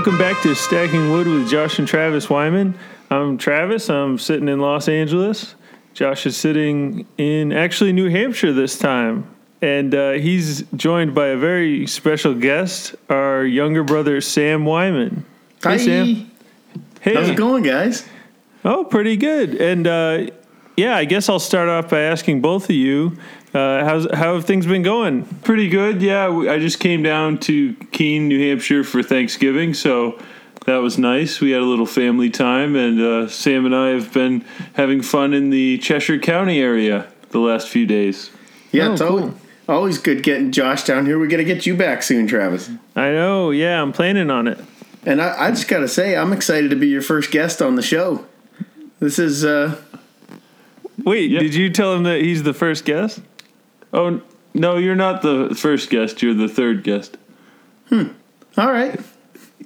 Welcome back to Stacking Wood with Josh and Travis Wyman. I'm Travis. I'm sitting in Los Angeles. Josh is sitting in actually New Hampshire this time. And uh, he's joined by a very special guest, our younger brother, Sam Wyman. Hi. Sam. Hey. How's it going, guys? Oh, pretty good. And uh, yeah, I guess I'll start off by asking both of you, uh, how's how have things been going? Pretty good, yeah. I just came down to Keene, New Hampshire for Thanksgiving, so that was nice. We had a little family time, and uh, Sam and I have been having fun in the Cheshire County area the last few days. Yeah, Oh, it's always, cool. always good getting Josh down here. We got to get you back soon, Travis. I know. Yeah, I'm planning on it. And I, I just got to say, I'm excited to be your first guest on the show. This is, uh, Wait, Yeah. did you tell him that he's the first guest? Oh no, you're not the first guest. You're the third guest. all right.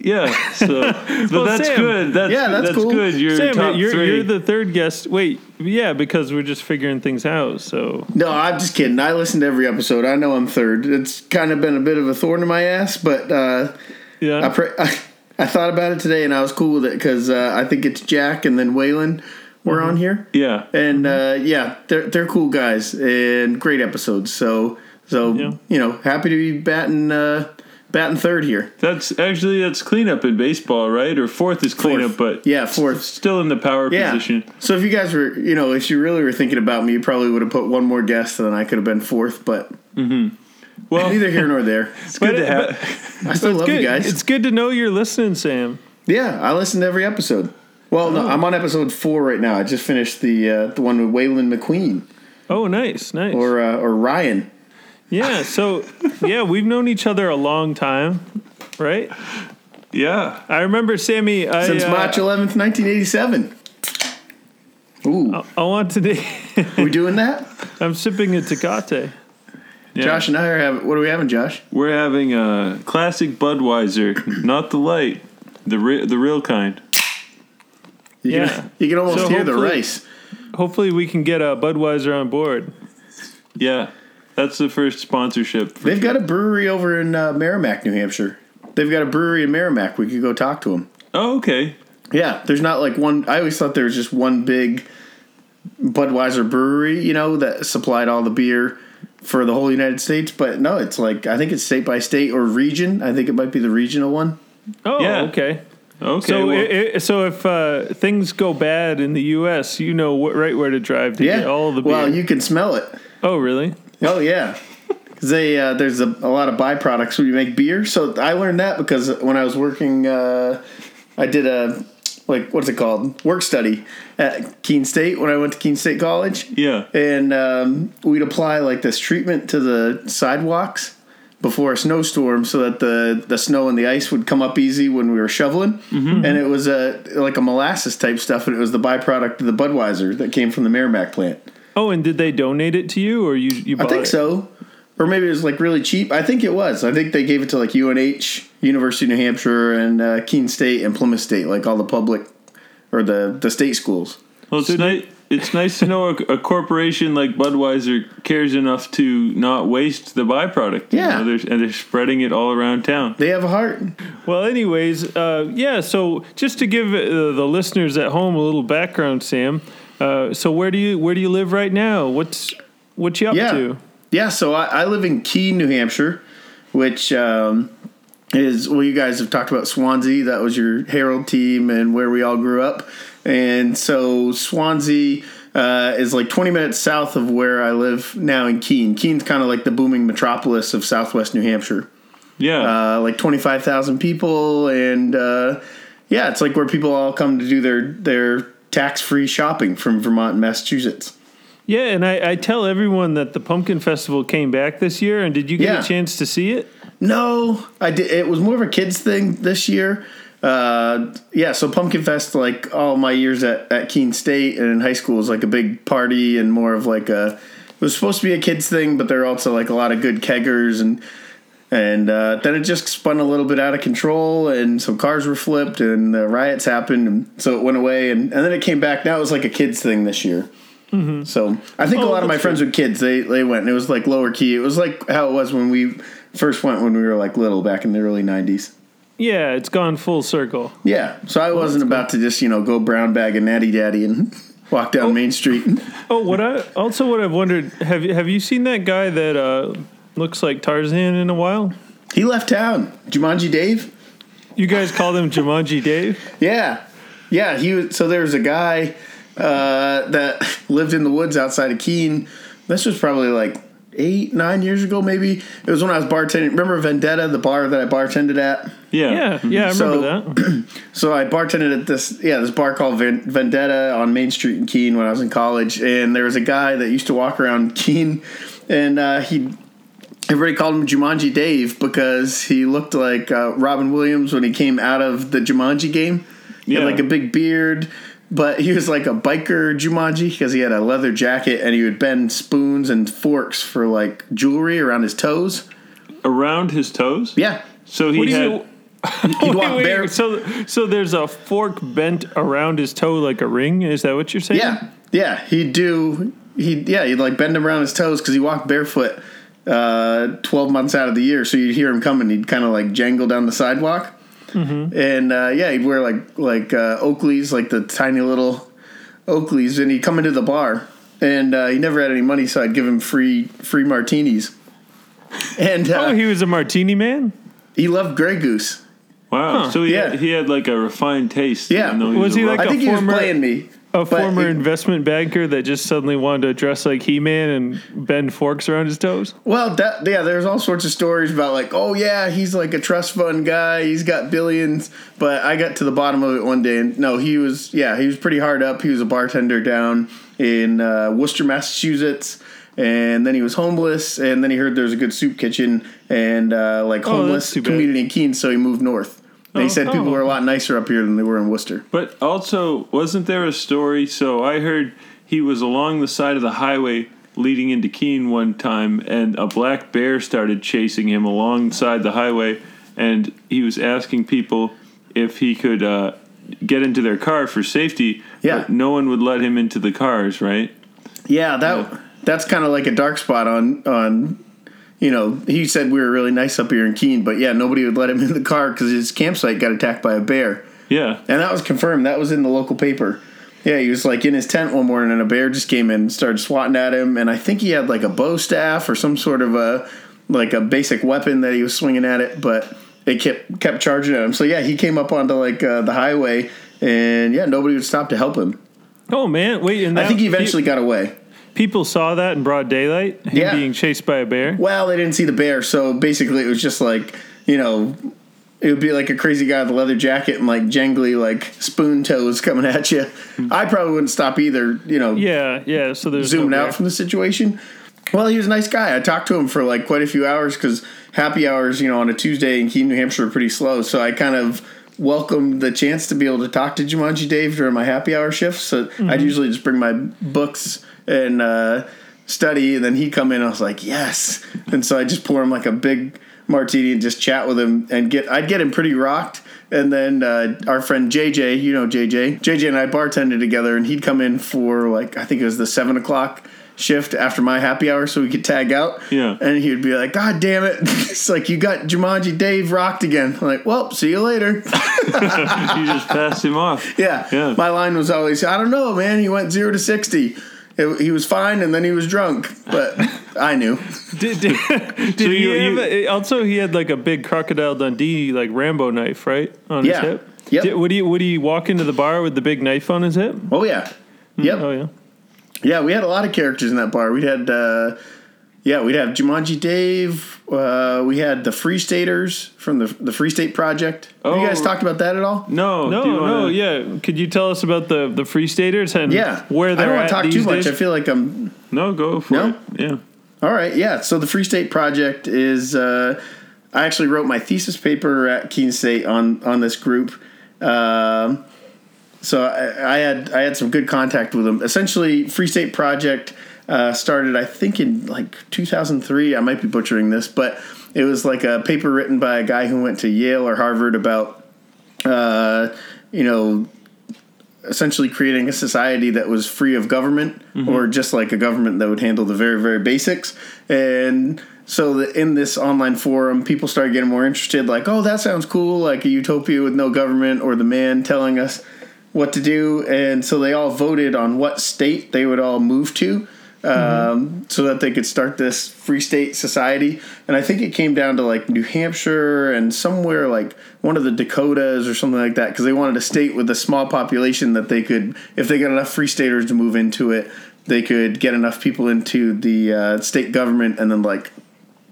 Yeah, so but Well, that's Sam- good. That's Yeah, that's that's cool. good. You're Sam, top you're, 3 you're the third guest. Wait, yeah, because we're just figuring things out. So No, I'm just kidding. I listen to every episode. I know I'm third. It's kind of been a bit of a thorn in my ass, but uh, yeah, I, pre- I I thought about it today and I was cool with it because uh, I think it's Jack and then Waylon were on here. yeah. and uh, yeah, they're they're cool guys and great episodes. So so Yeah. you know, happy to be batting uh, batting third here. That's actually that's cleanup in baseball, right? Or fourth is cleanup, but Yeah, fourth. still in the power Yeah. position. So if you guys were, you know, if you really were thinking about me, you probably would have put one more guest, and then I could have been fourth. But mm-hmm. Well, neither here nor there. it's good But- to have. I still love good. you guys. It's good to know you're listening, Sam. yeah, I listen to every episode. Well, Oh. no, I'm on episode four right now. I just finished the uh, the one with Waylon McQueen Oh, nice, nice. or uh, or Ryan. yeah, so yeah, we've known each other a long time, right? Yeah. I remember Sammy. I, Since uh, March 11th, 1987. Ooh, I want to. we doing that? I'm sipping a Tecate. yeah. Josh and I are having. What are we having, Josh? We're having a classic Budweiser, not the light, the re- the real kind. You Yeah. can, you can almost So hear the hopefully- rice. Hopefully, we can get a Budweiser on board. Yeah, that's the first sponsorship. For They've got a brewery over in uh, Merrimack, New Hampshire. They've got a brewery in Merrimack. We could go talk to them. oh, okay. Yeah, there's not like one. I always thought there was just one big Budweiser brewery, you know, that supplied all the beer for the whole United States. But no, it's like I think it's state by state or region. I think it might be the regional one. Oh, Yeah. okay. Okay. So, well, i i so if uh, things go bad in the U.S., you know wh- right where to drive to Yeah. get all the beer. well, you can smell it. oh, really? Oh yeah, because they uh, there's a, a lot of byproducts when you make beer. So I learned that because when I was working, uh, I did a like what's it called work study at Keene State when I went to Keene State College, yeah. and um, we'd apply like this treatment to the sidewalks before a snowstorm so that the the snow and the ice would come up easy when we were shoveling and it was a like a molasses type stuff and it was the byproduct of the budweiser that came from the merrimack plant Oh, and did they donate it to you, or you you I think it? so. Or maybe it was like really cheap. I think it was. I think they gave it to like UNH, University of New Hampshire, and uh, Keene State and Plymouth State, like all the public or the the state schools. Well, it's nice. It's nice to know a, a corporation like Budweiser cares enough to not waste the byproduct. you Yeah. know, they're- and they're spreading it all around town. They have a heart. Well, anyways, uh, yeah. So just to give uh, the listeners at home a little background, Sam. Uh, so where do you where do you live right now? What's what you up Yeah, to? yeah. So I, I live in Keene, New Hampshire, which um, is well, you guys have talked about Swanzey. That was your Herald team and where we all grew up. And so Swanzey uh, is like 20 minutes south of where I live now in Keene. Keene's kind of like the booming metropolis of Southwest New Hampshire. Yeah. uh, like 25,000 people and uh, yeah it's like where people all come to do their their tax-free shopping from Vermont and Massachusetts Yeah, and I, I tell everyone that the Pumpkin Festival came back this year. And did you get Yeah. a chance to see it? no I did it was more of a kids thing this year uh, yeah so Pumpkin Fest like all my years at, at Keene State and in high school was like a big party and more of like a it was supposed to be a kids thing but there are also like a lot of good keggers and and uh, then it just spun a little bit out of control and some cars were flipped and the riots happened and so it went away and, and then it came back. Now it was like a kids thing this year. So i think Oh, a lot of my friends with kids. They, they went and it was like lower key. It was like how it was when we first went when we were like little back in the early 90s Yeah, it's gone full circle. Yeah, so I wasn't about to just you know go brown bag a natty daddy and walk down Main Street. Oh, what I also what I've wondered have you have you seen that guy that uh, looks like Tarzan in a while? He left town. Jumanji Dave. You guys call him Jumanji Dave? Yeah, yeah. He was, so there was a guy uh, that lived in the woods outside of Keene. This was probably like eight, nine years ago, maybe. It was when I was bartending. Remember Vendetta, the bar that I bartended at? Yeah. Yeah, yeah, I remember So- that. So I bartended at this, yeah, this bar called Vendetta on Main Street in Keene when I was in college, and there was a guy that used to walk around Keene, and uh, he, everybody called him Jumanji Dave because he looked like uh, Robin Williams when he came out of the Jumanji game. He had Yeah. like a big beard, but he was like a biker Jumanji because he had a leather jacket and he would bend spoons and forks for like jewelry around his toes. Around his toes. Yeah, So he What had. you? he'd walk bare. so so there's a fork bent around his toe like a ring. Is that what you're saying? Yeah, yeah, he'd do. He yeah, he'd like bend him around his toes because he walked barefoot uh, twelve months out of the year. So you'd hear him coming. He'd kind of like jangle down the sidewalk, and uh, yeah, he'd wear like like uh, Oakleys, like the tiny little Oakleys, and he'd come into the bar. And uh, he never had any money, so I'd give him free free martinis. And uh, Oh, he was a martini man. he loved Grey Goose. Wow. Huh. So he, Yeah. had, he had like a refined taste. Yeah. even though Was a he rock- like I think a he was former- playing me. A but former it- investment banker that just suddenly wanted to dress like He Man and bend forks around his toes. Well, that, yeah, there's all sorts of stories about like, oh yeah, he's like a trust fund guy, he's got billions. But I got to the bottom of it one day, and no, he was, yeah, he was pretty hard up. He was a bartender down in uh, Worcester, Massachusetts, and then he was homeless, and then he heard there was a good soup kitchen and uh, like Oh, homeless bad. community in Keene, so he moved north. And he Oh, said people oh. were a lot nicer up here than they were in Worcester. But also, wasn't there a story? So I heard he was along the side of the highway leading into Keene one time, and a black bear started chasing him alongside the highway, and he was asking people if he could uh, get into their car for safety. Yeah. But no one would let him into the cars, right? Yeah, that that's kind of like a dark spot on on. You know, he said we were really nice up here in Keene, but yeah, nobody would let him in the car because his campsite got attacked by a bear, Yeah. and that was confirmed. That was in the local paper. Yeah, he was like in his tent one morning, and a bear just came in and started swatting at him. And I think he had like a bow staff or some sort of a like a basic weapon that he was swinging at it, but it kept kept charging at him. So yeah, he came up onto like uh, the highway, and yeah, nobody would stop to help him. Oh man, wait! And I think he eventually got away. Pe- people saw that in broad daylight. Him Yeah. being chased by a bear. Well, they didn't see the bear, so basically it was just like you know, it would be like a crazy guy with a leather jacket and like jangly like spoon toes coming at you. Hmm. I probably wouldn't stop either. You know, Yeah, yeah. So there's zooming no out from the situation. Well, he was a nice guy. I talked to him for like quite a few hours because happy hours, you know, on a Tuesday in Keene, New Hampshire, are pretty slow. So I kind of welcomed the chance to be able to talk to Jumanji Dave during my happy hour shifts. So I'd usually just bring my books and uh, study, and then he'd come in. and I was like, yes. And so I just pour him like a big martini and just chat with him and get. I'd get him pretty rocked. And then uh, our friend JJ, you know JJ, JJ and I bartended together, and he'd come in for like I think it was the seven o'clock shift after my happy hour, so we could tag out. Yeah. And he would be like, "God damn it!" it's like you got Jumanji Dave rocked again. I'm like, well, see you later. you just passed him off. yeah. Yeah. My line was always, "I don't know, man. He went zero to sixty. It, he was fine, and then he was drunk." But I knew. Did, did, did So he you- have you- a- eh, also he had like a big crocodile Dundee like Rambo knife right on Yeah. his hip? Yep. Would he would he walk into the bar with the big knife on his hip? Oh yeah. Hmm, yep. Oh yeah. Yeah, we had a lot of characters in that bar. We had, uh, yeah, we'd have Jumanji Dave. Uh, we had the Free Staters from the the Free State Project. Have you Oh. guys talked about that at all? No, No, do you no, yeah. Could you tell us about the the free staters and Yeah, where I they're don't want at to talk these too much. days? I feel like I'm No, go for No? it. Yeah. All right, yeah. So the Free State Project is. Uh, I actually wrote my thesis paper at Keene State on on this group. Um, so I, I had I had some good contact with them. Essentially, Free State Project uh, started, I think, in like 2003. I might be butchering this, but it was like a paper written by a guy who went to Yale or Harvard about, uh, you know, essentially creating a society that was free of government or just like a government that would handle the very very basics and so the, in this online forum people started getting more interested like oh that sounds cool like a utopia with no government or the man telling us what to do and so they all voted on what state they would all move to um, so that they could start this free state society. And i think it came down to like new hampshire and somewhere like one of the dakotas or something like that because they wanted a state with a small population that they could if they got enough free staters to move into it they could get enough people into the uh, state government and then like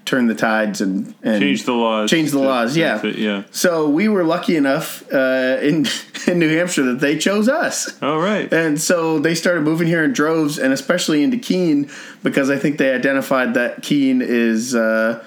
turn the tides and, and Change the laws. change the laws yeah it, yeah. so we were lucky enough uh, in in New Hampshire that they chose us. All right. And so they started moving here in droves, and especially into Keene, because I think they identified that Keene is uh,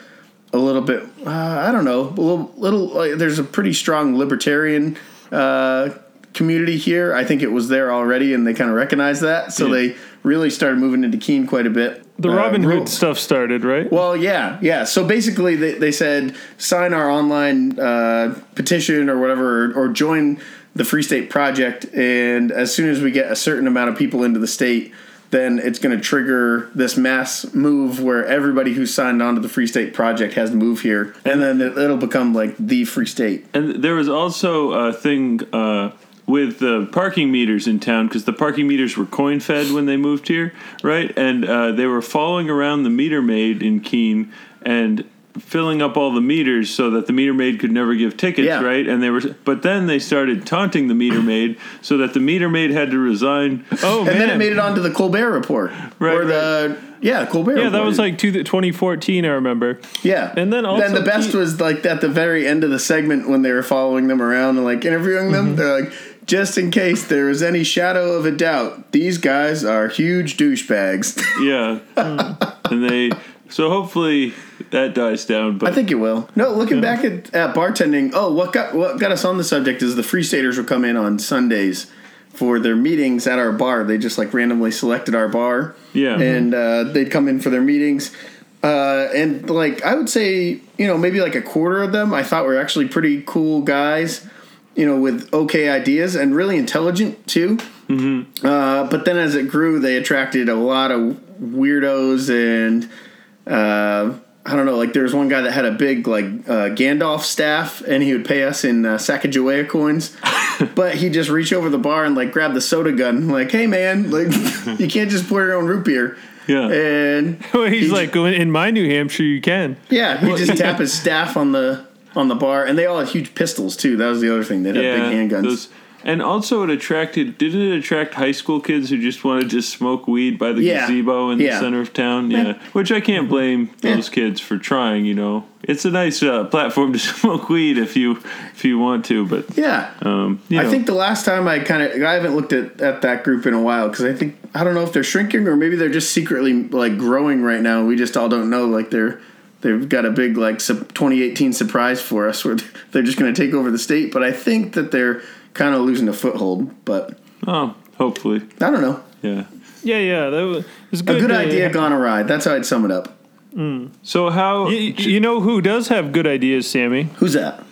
a little bit, uh, I don't know, a little, little like, there's a pretty strong libertarian uh, community here. I think it was there already, and they kind of recognized that. So Yeah. they really started moving into Keene quite a bit. The Uh, Robin ro- Hood stuff started, right? well, yeah, yeah. So basically, they, they said sign our online uh, petition or whatever, or, or join the Free State Project, and as soon as we get a certain amount of people into the state, then it's going to trigger this mass move where everybody who signed on to the Free State Project has to move here, and then it, it'll become like the Free State. And there was also a thing uh, with the parking meters in town because the parking meters were coin fed when they moved here, right? And uh, they were following around the meter maid in Keene and filling up all the meters so that the meter maid could never give tickets, Yeah. right? And they were, but then they started taunting the meter maid so that the meter maid had to resign. Oh And man, then it made it onto the Colbert Report, Right, or the yeah Colbert. yeah, that was like two, 2014. I remember. Yeah, And then also then the best was like at the very end of the segment when they were following them around and like interviewing them. Mm-hmm. They're like, just in case there is any shadow of a doubt, these guys are huge douchebags. Yeah. and they, so hopefully that dies down. But I think it will. No, looking back at, at bartending, oh, what got what got us on the subject is the Free Staters would come in on Sundays for their meetings at our bar. They just like randomly selected our bar. Yeah. and uh, they'd come in for their meetings. Uh, and like I would say, you know, maybe like a quarter of them I thought were actually pretty cool guys, you know, with okay ideas and really intelligent too. Mm-hmm. Uh, but then as it grew, they attracted a lot of weirdos and uh, I don't know. Like there was one guy that had a big like uh, Gandalf staff, and he would pay us in uh, Sacagawea coins. but he'd just reach over the bar and like grab the soda gun, like, "Hey man, like you can't just pour your own root beer." Yeah. And He's like, in my New Hampshire, you can. yeah, he just tap his staff on the on the bar, and they all had huge pistols too. That was the other thing. They had yeah, big handguns. those- and also it attracted didn't it attract high school kids who just wanted to smoke weed by the Yeah. gazebo in Yeah. the center of town yeah which i can't blame Yeah. those kids for trying you know it's a nice uh, platform to smoke weed if you if you want to but yeah, um you know, I think the last time I kind of I haven't looked at, at that group in a while because I think I don't know if they're shrinking or maybe they're just secretly like growing right now. We just all don't know. Like they're they've got a big like 2018 surprise for us where they're just going to take over the state. But I think that they're kind of losing a foothold. But oh hopefully I don't know. yeah Yeah, yeah, that was, it was A good. good to- idea gone awry. That's how I'd sum it up. so how You, you know who does have good ideas, Sammy? Who's that?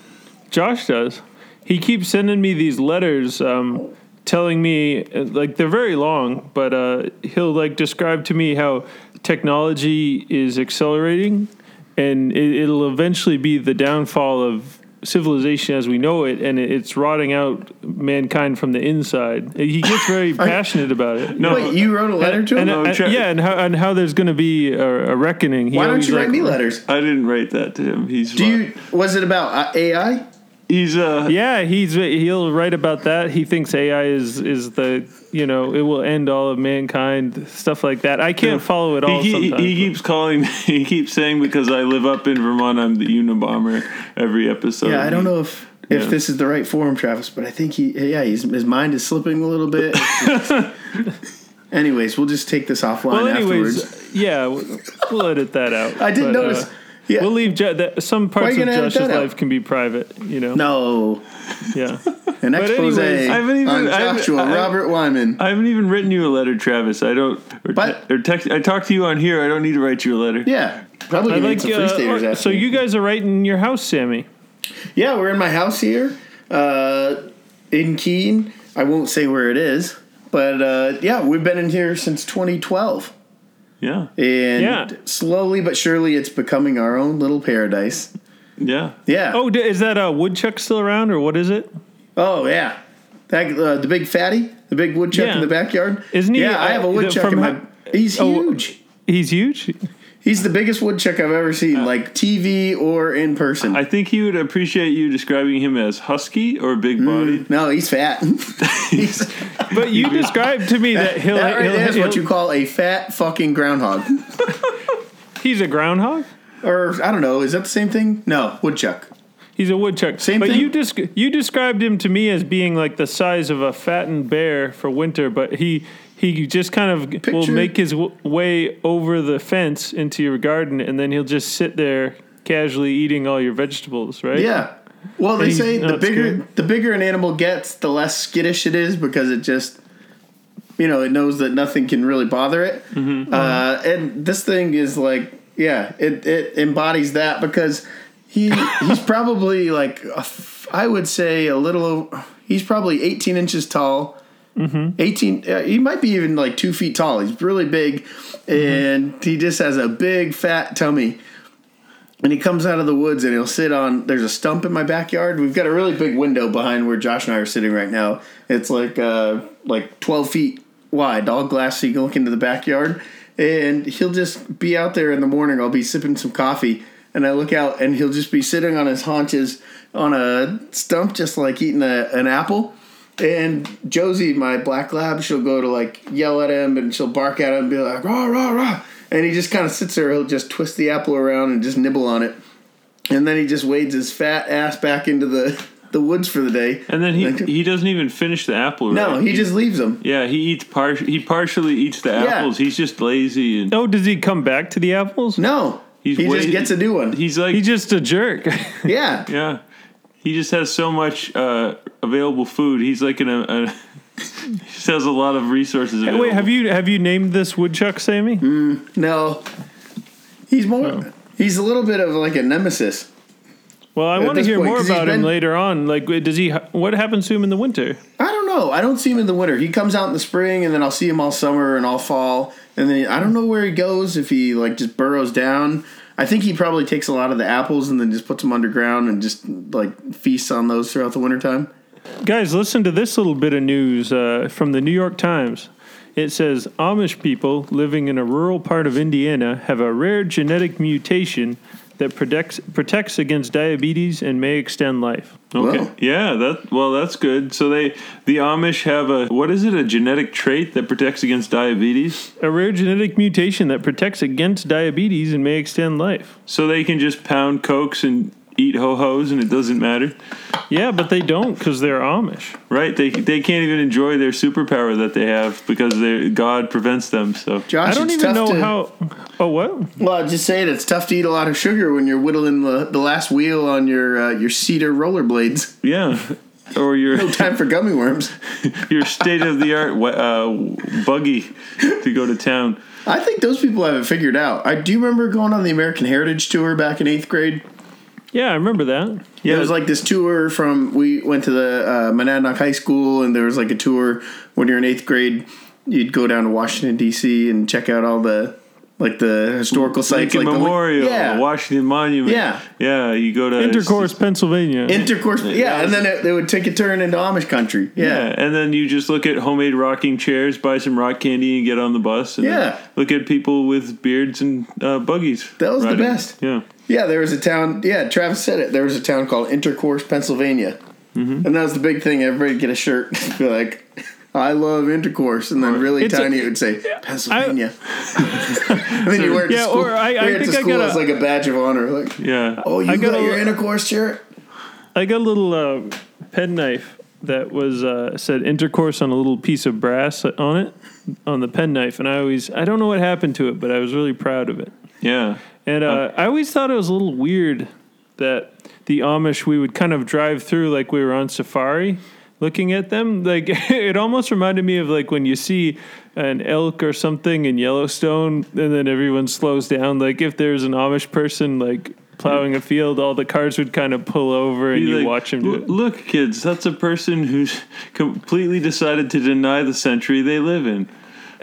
Josh does. He keeps sending me these letters, um, telling me uh, like they're very long, but uh, he'll like describe to me how technology is accelerating, and it, it'll eventually be the downfall of civilization as we know it, and it's rotting out mankind from the inside. He gets very passionate about it. No. Wait, you wrote a letter to him? And, and- Tra- yeah, and how and how there's going to be a, a reckoning. He Why don't always, you write me letters? i didn't write that to him he's Do you? Was it about AI? He's uh Yeah, he's he'll write about that. He thinks AI is is the you know it will end all of mankind, stuff like that. I can't follow it all. he, he, he keeps calling me he keeps saying because i live up in vermont i'm the unabomber every episode Yeah, I don't know if if Yeah. this is the right forum, Travis, but I think he, yeah, he's, his mind is slipping a little bit. anyways, we'll just take this offline well, anyways, afterwards. yeah, we'll we'll edit that out. I did But, notice. uh, yeah, We'll leave that, some parts of Josh's life can be private. You know, no, yeah. an expose anyways, I haven't even- on I haven't- Joshua Robert Wyman. I haven't even written you a letter, Travis. I don't. Or, But- or text. I talk to you on here. I don't need to write you a letter. yeah, probably like. some free Uh, staters oh, so you guys are right in your house, Sammy. Yeah, we're in my house here uh, in Keene. I won't say where it is, but uh, yeah, we've been in here since 2012, Yeah. and Yeah. slowly but surely, it's becoming our own little paradise. Yeah. Yeah. Oh, is that a woodchuck still around, or what is it? Oh yeah, that uh, the big fatty, the big woodchuck Yeah. in the backyard. Isn't he, Yeah, I have a uh, woodchuck from in my. ha- He's Oh, huge. He's huge. He's the biggest woodchuck I've ever seen, uh, like TV or in person. I think he would appreciate you describing him as husky or big mm, bodied. no, he's fat. he's, But you described to me that he'll. that right he'll, there is what he'll- you call a fat fucking groundhog. he's a groundhog. or I don't know. Is that the same thing? No, woodchuck. He's a woodchuck. Same but thing? you desc- you described him to me as being like the size of a fattened bear for winter, but he he just kind of will make his w- way over the fence into your garden, and then he'll just sit there casually eating all your vegetables, right? Yeah. Well, they He's say the bigger scared. the bigger an animal gets, the less skittish it is because it just, you know, it knows that nothing can really bother it. Mm-hmm. Uh, and this thing is like, yeah, it it embodies that because he he's probably like I would say a little. He's probably 18 inches tall. Mm-hmm. 18 uh, he might be even like two feet tall. He's really big and he just has a big fat tummy. And he comes out of the woods and he'll sit on there's a stump in my backyard. We've got a really big window behind where josh and i are sitting right now. It's like uh like 12 feet wide all glass so you can look into the backyard. And he'll just be out there in the morning. I'll be sipping some coffee and i look out and he'll just be sitting on his haunches on a stump just like eating a, an apple and Josie, my black lab, she'll go to like yell at him and she'll bark at him and be like, rah, rah, rah. And he just kind of sits there. He'll just twist the apple around and just nibble on it. And then he just wades his fat ass back into the, the woods for the day. And then he Like- he doesn't even finish the apple. Right? no, he just leaves them. yeah he eats par- he partially eats the Yeah. apples. He's just lazy and Oh, does he come back to the apples? No. He's he way- just gets a new one. he's like He's just a jerk. yeah. yeah he just has so much uh, available food. He's like in a, a he just has a lot of resources. Available. Wait, have you have you named this woodchuck, Sammy? No. He's more, No. he's a little bit of like a nemesis. Well, I want to hear point, more 'cause he's about him later on. Like, does he? What happens to him in the winter? I don't know. I don't see him in the winter. He comes out in the spring, and then I'll see him all summer and all fall. And then I don't know where he goes. If he like just burrows down, I think he probably takes a lot of the apples and then just puts them underground and just like feasts on those throughout the wintertime. Guys, listen to this little bit of news uh, from the New York Times. It says Amish people living in a rural part of Indiana have a rare genetic mutation that protects protects against diabetes and may extend life. Okay. Whoa. Yeah, that well that's good. So they the Amish have a what is it? A genetic trait that protects against diabetes? A rare genetic mutation that protects against diabetes and may extend life. So they can just pound cokes and eat ho-hos and it doesn't matter. Yeah, but they don't because they're Amish. Right? They they can't even enjoy their superpower that they have because they God prevents them. So Josh, I don't it's even tough know to- how. Oh, what? Well, I'm just saying it's tough to eat a lot of sugar when you're whittling the, the last wheel on your uh, your cedar rollerblades. yeah. Or your no Time for gummy worms. your state of the art uh, buggy to go to town. I think those people have it figured out. I do remember going on the American Heritage Tour back in eighth grade. Yeah, I remember that. Yeah, it was like this tour from we went to the uh, Monadnock High School, and there was like a tour when you're in eighth grade. You'd go down to Washington D.C. and check out all the like the historical sites, Lincoln like the- Memorial, yeah, Washington Monument. Yeah. Yeah, you go to Intercourse, Pennsylvania. intercourse. Yeah, and then it, they would take a turn into Amish country. Yeah, Yeah, and then you just look at homemade rocking chairs, buy some rock candy, and get on the bus. And Yeah. look at people with beards and uh, buggies. That was the best. Yeah. Yeah. There was a town. Yeah, Travis said it. There was a town called Intercourse, Pennsylvania, Mm-hmm. and that was the big thing. Everybody get a shirt, be like. I love intercourse, and then really It's a- tiny it would say Pennsylvania. and then you wear it to Yeah, school. or I- I wear it to think I school got as a- like a badge of honor. Like, Yeah. oh, you I got, got a- your intercourse shirt? I got a little uh, penknife that was uh, said intercourse on a little piece of brass on it on the penknife, and I always I don't know what happened to it, but I was really proud of it. Yeah. And uh, I always thought it was a little weird that the Amish we would kind of drive through like we were on safari looking at them. Like it almost reminded me of like when you see an elk or something in Yellowstone and then everyone slows down. Like if there's an Amish person like plowing a field, all the cars would kind of pull over and Be you like, watch him do it. Look, kids, that's a person who's completely decided to deny the century they live in.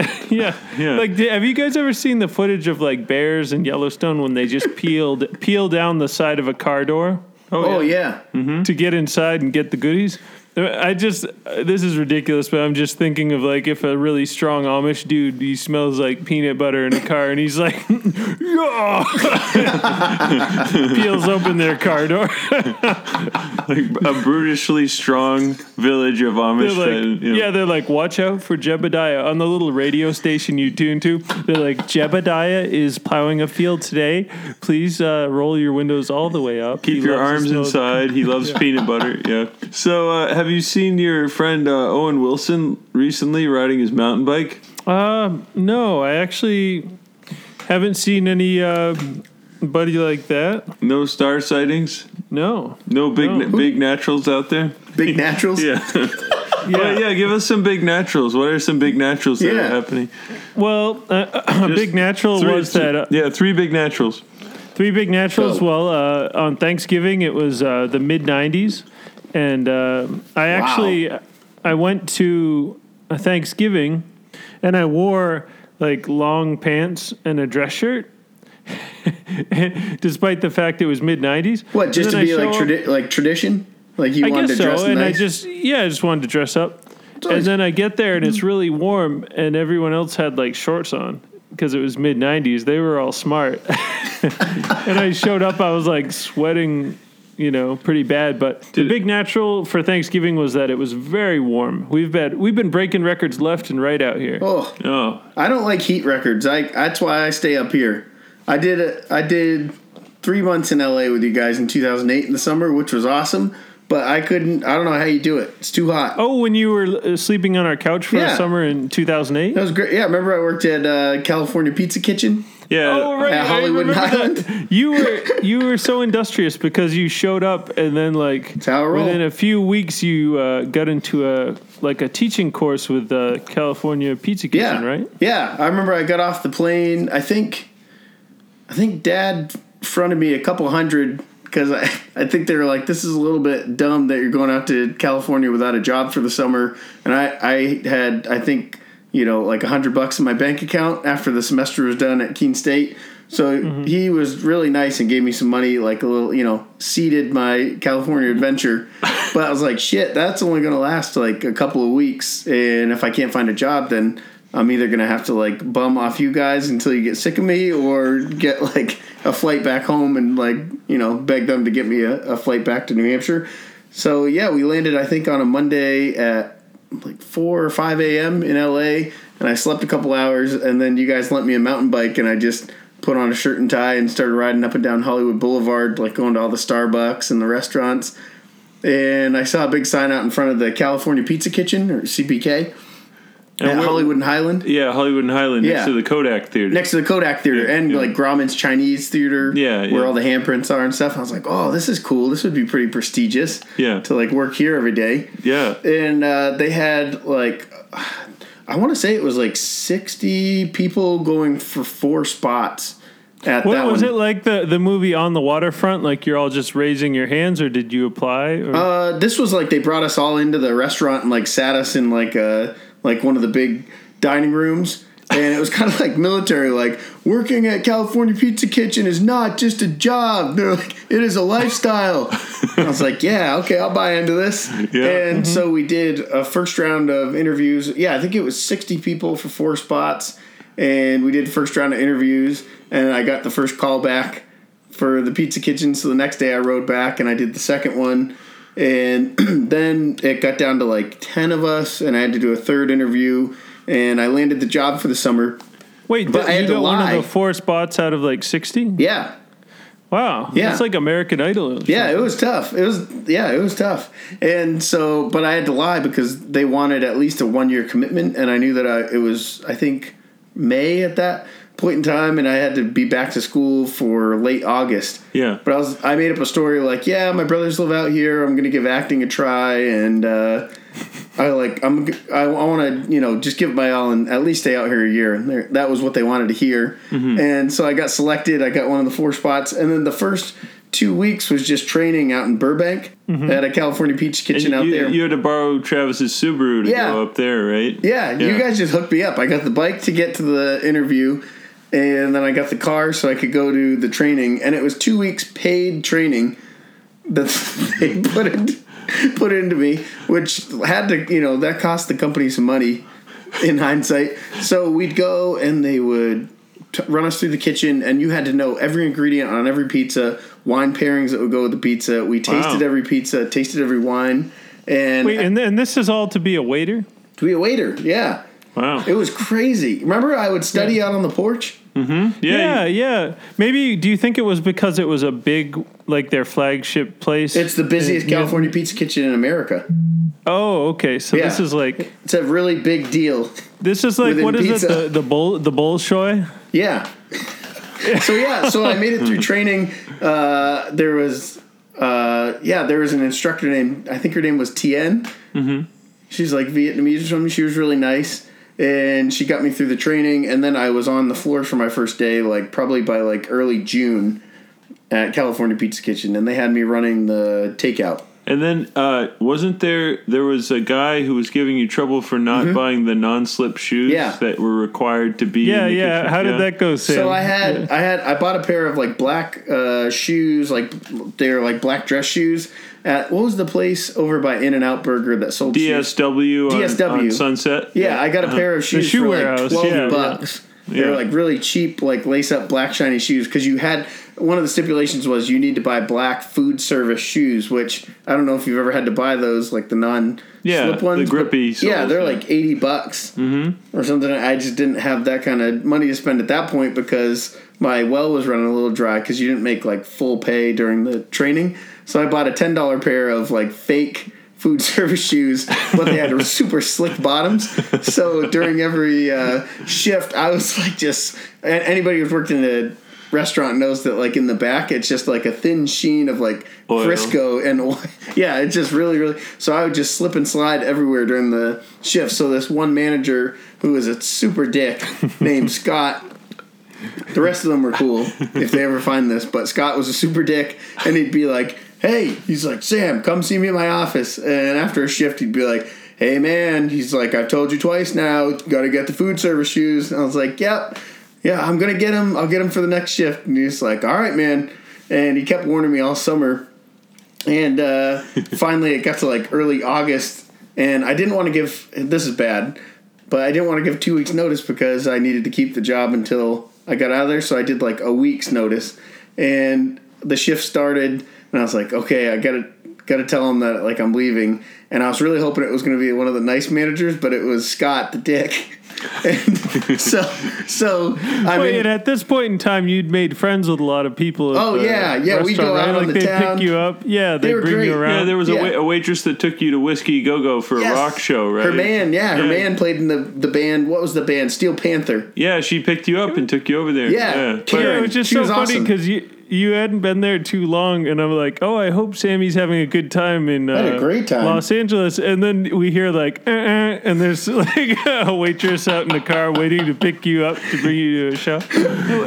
Yeah, Yeah. Like, di- have you guys ever seen the footage of like bears in Yellowstone when they just peeled peel down the side of a car door Oh, yeah. Mm-hmm. to get inside and get the goodies? I just this is ridiculous, but I'm just thinking of like if a really strong Amish dude he smells like peanut butter in a car and he's like, yeah, peels open their car door. Like a brutishly strong village of Amish. They're like, that, you know, yeah, they're like, watch out for Jebediah on the little radio station you tune to. They're like, Jebediah is plowing a field today. Please uh, roll your windows all the way up. Keep He your arms inside. He loves peanut butter. Yeah. So, uh, have you seen your friend uh, Owen Wilson recently riding his mountain bike? Um, no, I actually haven't seen any uh, buddy like that. No star sightings. No. No big No. big naturals out there. Big naturals. Yeah. yeah. yeah. Give us some big naturals. What are some big naturals that Yeah. are happening? Well, uh, a big natural Three- was that. Uh, yeah, three big naturals. Three big naturals. So- well, uh, on Thanksgiving it was uh, the mid '90s, and uh, I actually I went to a Thanksgiving, and I wore like long pants and a dress shirt, despite the fact it was mid '90s. What, just to be like, tradi- like tradition? Like you I wanted guess to dress so, and nice? I just yeah, I just wanted to dress up, and then I get there and it's really warm, and everyone else had like shorts on because it was mid '90s. They were all smart, and I showed up. I was like sweating, you know, pretty bad. But the big natural for Thanksgiving was that it was very warm. We've been we've been breaking records left and right out here. oh, Oh, I don't like heat records. I that's why I stay up here. I did a, I did three months in LA with you guys in 2008 in the summer, which was awesome. But I couldn't. I don't know how you do it. It's too hot. Oh, when you were uh, sleeping on our couch for Yeah. a summer in 2008. That was great. Yeah, remember I worked at uh, California Pizza Kitchen. Yeah. Oh right, At Hollywood and remember that. You were you were so industrious because you showed up and then like how within a few weeks you uh, got into a like a teaching course with uh, California Pizza Kitchen, Yeah, right? Yeah, I remember I got off the plane. I think, I think Dad fronted me a couple hundred because I, I think they were like, "This is a little bit dumb that you're going out to California without a job for the summer." And I, I had, I think, you know, like a hundred bucks in my bank account after the semester was done at Keene State. So mm-hmm. he was really nice and gave me some money, like a little, you know, seeded my California mm-hmm. adventure. but I was like, shit, that's only going to last like a couple of weeks. And if I can't find a job, then I'm either going to have to like bum off you guys until you get sick of me or get like a flight back home and like, you know, beg them to get me a, a flight back to New Hampshire. So yeah, we landed, I think, on a Monday at like 4 or 5 a.m. in LA. And I slept a couple hours. And then you guys lent me a mountain bike and I just put on a shirt and tie and started riding up and down Hollywood Boulevard, like going to all the Starbucks and the restaurants. And I saw a big sign out in front of the California Pizza Kitchen or CPK at Hollywood and Highland. Yeah, Hollywood and Highland Yeah. next to the Kodak Theater. Next to the Kodak Theater Yeah, and yeah. like Grauman's Chinese Theater, Yeah, where yeah. all the handprints are and stuff. I was like, "Oh, this is cool. This would be pretty prestigious." Yeah. to like work here every day. yeah. and uh, they had like I want to say it was like sixty people going for four spots at What that was one. it like the the movie on the waterfront? Like you're all just raising your hands, or did you apply? Or? Uh, this was like they brought us all into the restaurant and like sat us in like a like one of the big dining rooms. And it was kind of like military, like working at California Pizza Kitchen is not just a job. They're like, it is a lifestyle. I was like, yeah, okay, I'll buy into this. Yeah. And mm-hmm. so we did a first round of interviews. Yeah, I think it was 60 people for four spots. And we did first round of interviews. And I got the first call back for the pizza kitchen. So the next day I rode back and I did the second one. And then it got down to like 10 of us, and I had to do a third interview. And I landed the job for the summer. Wait, but th- I had you to got one lie. of the four spots out of like sixty? Yeah. Wow, Yeah. it's like American Idol. Yeah, something. it was tough. It was yeah, it was tough. And so, but I had to lie because they wanted at least a one year commitment, and I knew that I it was I think May at that point in time, and I had to be back to school for late August. Yeah. But I was I made up a story like, yeah, my brothers live out here. I'm gonna give acting a try, and uh, I like I'm I, I want to you know just give it my all and at least stay out here a year. And that was what they wanted to hear. And so I got selected. I got one of the four spots, and then the first two weeks was just training out in Burbank at a California Pizza Kitchen out there. you had to borrow Travis's Subaru to Yeah. go up there, right? Yeah, you guys just hooked me up. I got the bike to get to the interview, and then I got the car so I could go to the training. And it was two weeks paid training that they put it put into me, which had to you know that cost the company some money in hindsight. So we'd go and they would t- run us through the kitchen, and you had to know every ingredient on every pizza, wine pairings that would go with the pizza. We tasted Wow. every pizza, tasted every wine, and Wait, and, and this is all to be a waiter? to be a waiter. Yeah. Wow. It was crazy. Remember, I would study out on the porch. yeah. Yeah, yeah. Maybe do you think it was because it was a big like their flagship place? It's the busiest Yeah. California pizza kitchen in America. Oh, okay. So this is like It's a really big deal. this is like what is pizza. it? The the bull the Bolshoi? Yeah. so yeah, so I made it through training. Uh, there was, uh, yeah, there was an instructor named I think her name was Tien. Mm-hmm. She's like Vietnamese or something. She was really nice, and she got me through the training. And then I was on the floor for my first day, like probably by like early June, at California Pizza Kitchen, and they had me running the takeout. And then uh, wasn't there there was a guy who was giving you trouble for not buying the non-slip shoes Mm-hmm. Yeah. that were required to be Yeah, in the yeah. kitchen? How did that go, Sam? So I had I had I bought a pair of like black uh, shoes, like they're like black dress shoes at what was the place over by In and Out Burger that sold shoes? DSW on, DSW. on Sunset. Yeah, I got a uh-huh. pair of shoes shoe for warehouse, like twelve yeah, yeah. bucks. They're Yeah. like really cheap, like lace up black shiny shoes because you had one of the stipulations was you need to buy black food service shoes, which I don't know if you've ever had to buy those, like the non Yeah, slip the ones. but- grippy yeah, they're yeah. like eighty bucks mm-hmm. or something. I just didn't have that kind of money to spend at that point because my well was running a little dry because you didn't make like full pay during the training. So I bought a ten dollar pair of like fake food service shoes, but they had super slick bottoms. So during every uh, shift, I was like just anybody who's worked in a restaurant knows that like in the back it's just like a thin sheen of like Oil. Crisco and oil. yeah, it's just really really. So I would just slip and slide everywhere during the shift. So this one manager who was a super dick named Scott. The rest of them were cool if they ever find this, but Scott was a super dick, and he'd be like, "Hey," he's like, "Sam, come see me in my office." And after a shift, he'd be like, "Hey, man," he's like, "I've told you twice now. Got to get the food service shoes." And I was like, "Yep, yeah, I'm gonna get them. I'll get them for the next shift." And he's like, "All right, man." And he kept warning me all summer, and uh, finally it got to like early August, and I didn't want to give. This is bad, but I didn't want to give two weeks notice because I needed to keep the job until I got out of there. So I did like a week's notice, and the shift started, and I was like, okay, I gotta gotta tell him that like I'm leaving, and I was really hoping it was going to be one of the nice managers, but it was Scott the dick. And so, so I Wait, mean, and at this point in time, you'd made friends with a lot of people. at Oh, the yeah, yeah, we'd go restaurant, out right? on like the they town. pick you up. Yeah, they, were bring great. you around. Yeah, there was a, Yeah. wa- a waitress that took you to Whiskey Go Go for Yes. a rock show, right? her man, yeah, her Yeah. man played in the the band. What was the band? Steel Panther. Yeah, she picked you up and took you over there. Yeah. But- Karen. yeah, it was just She so was funny awesome. because you you hadn't been there too long, and I'm like, oh, I hope Sammy's having a good time in uh, had a great time. Los Angeles, and then we hear like, uh, uh, and there's like a waitress out in the car waiting to pick you up to bring you to a show.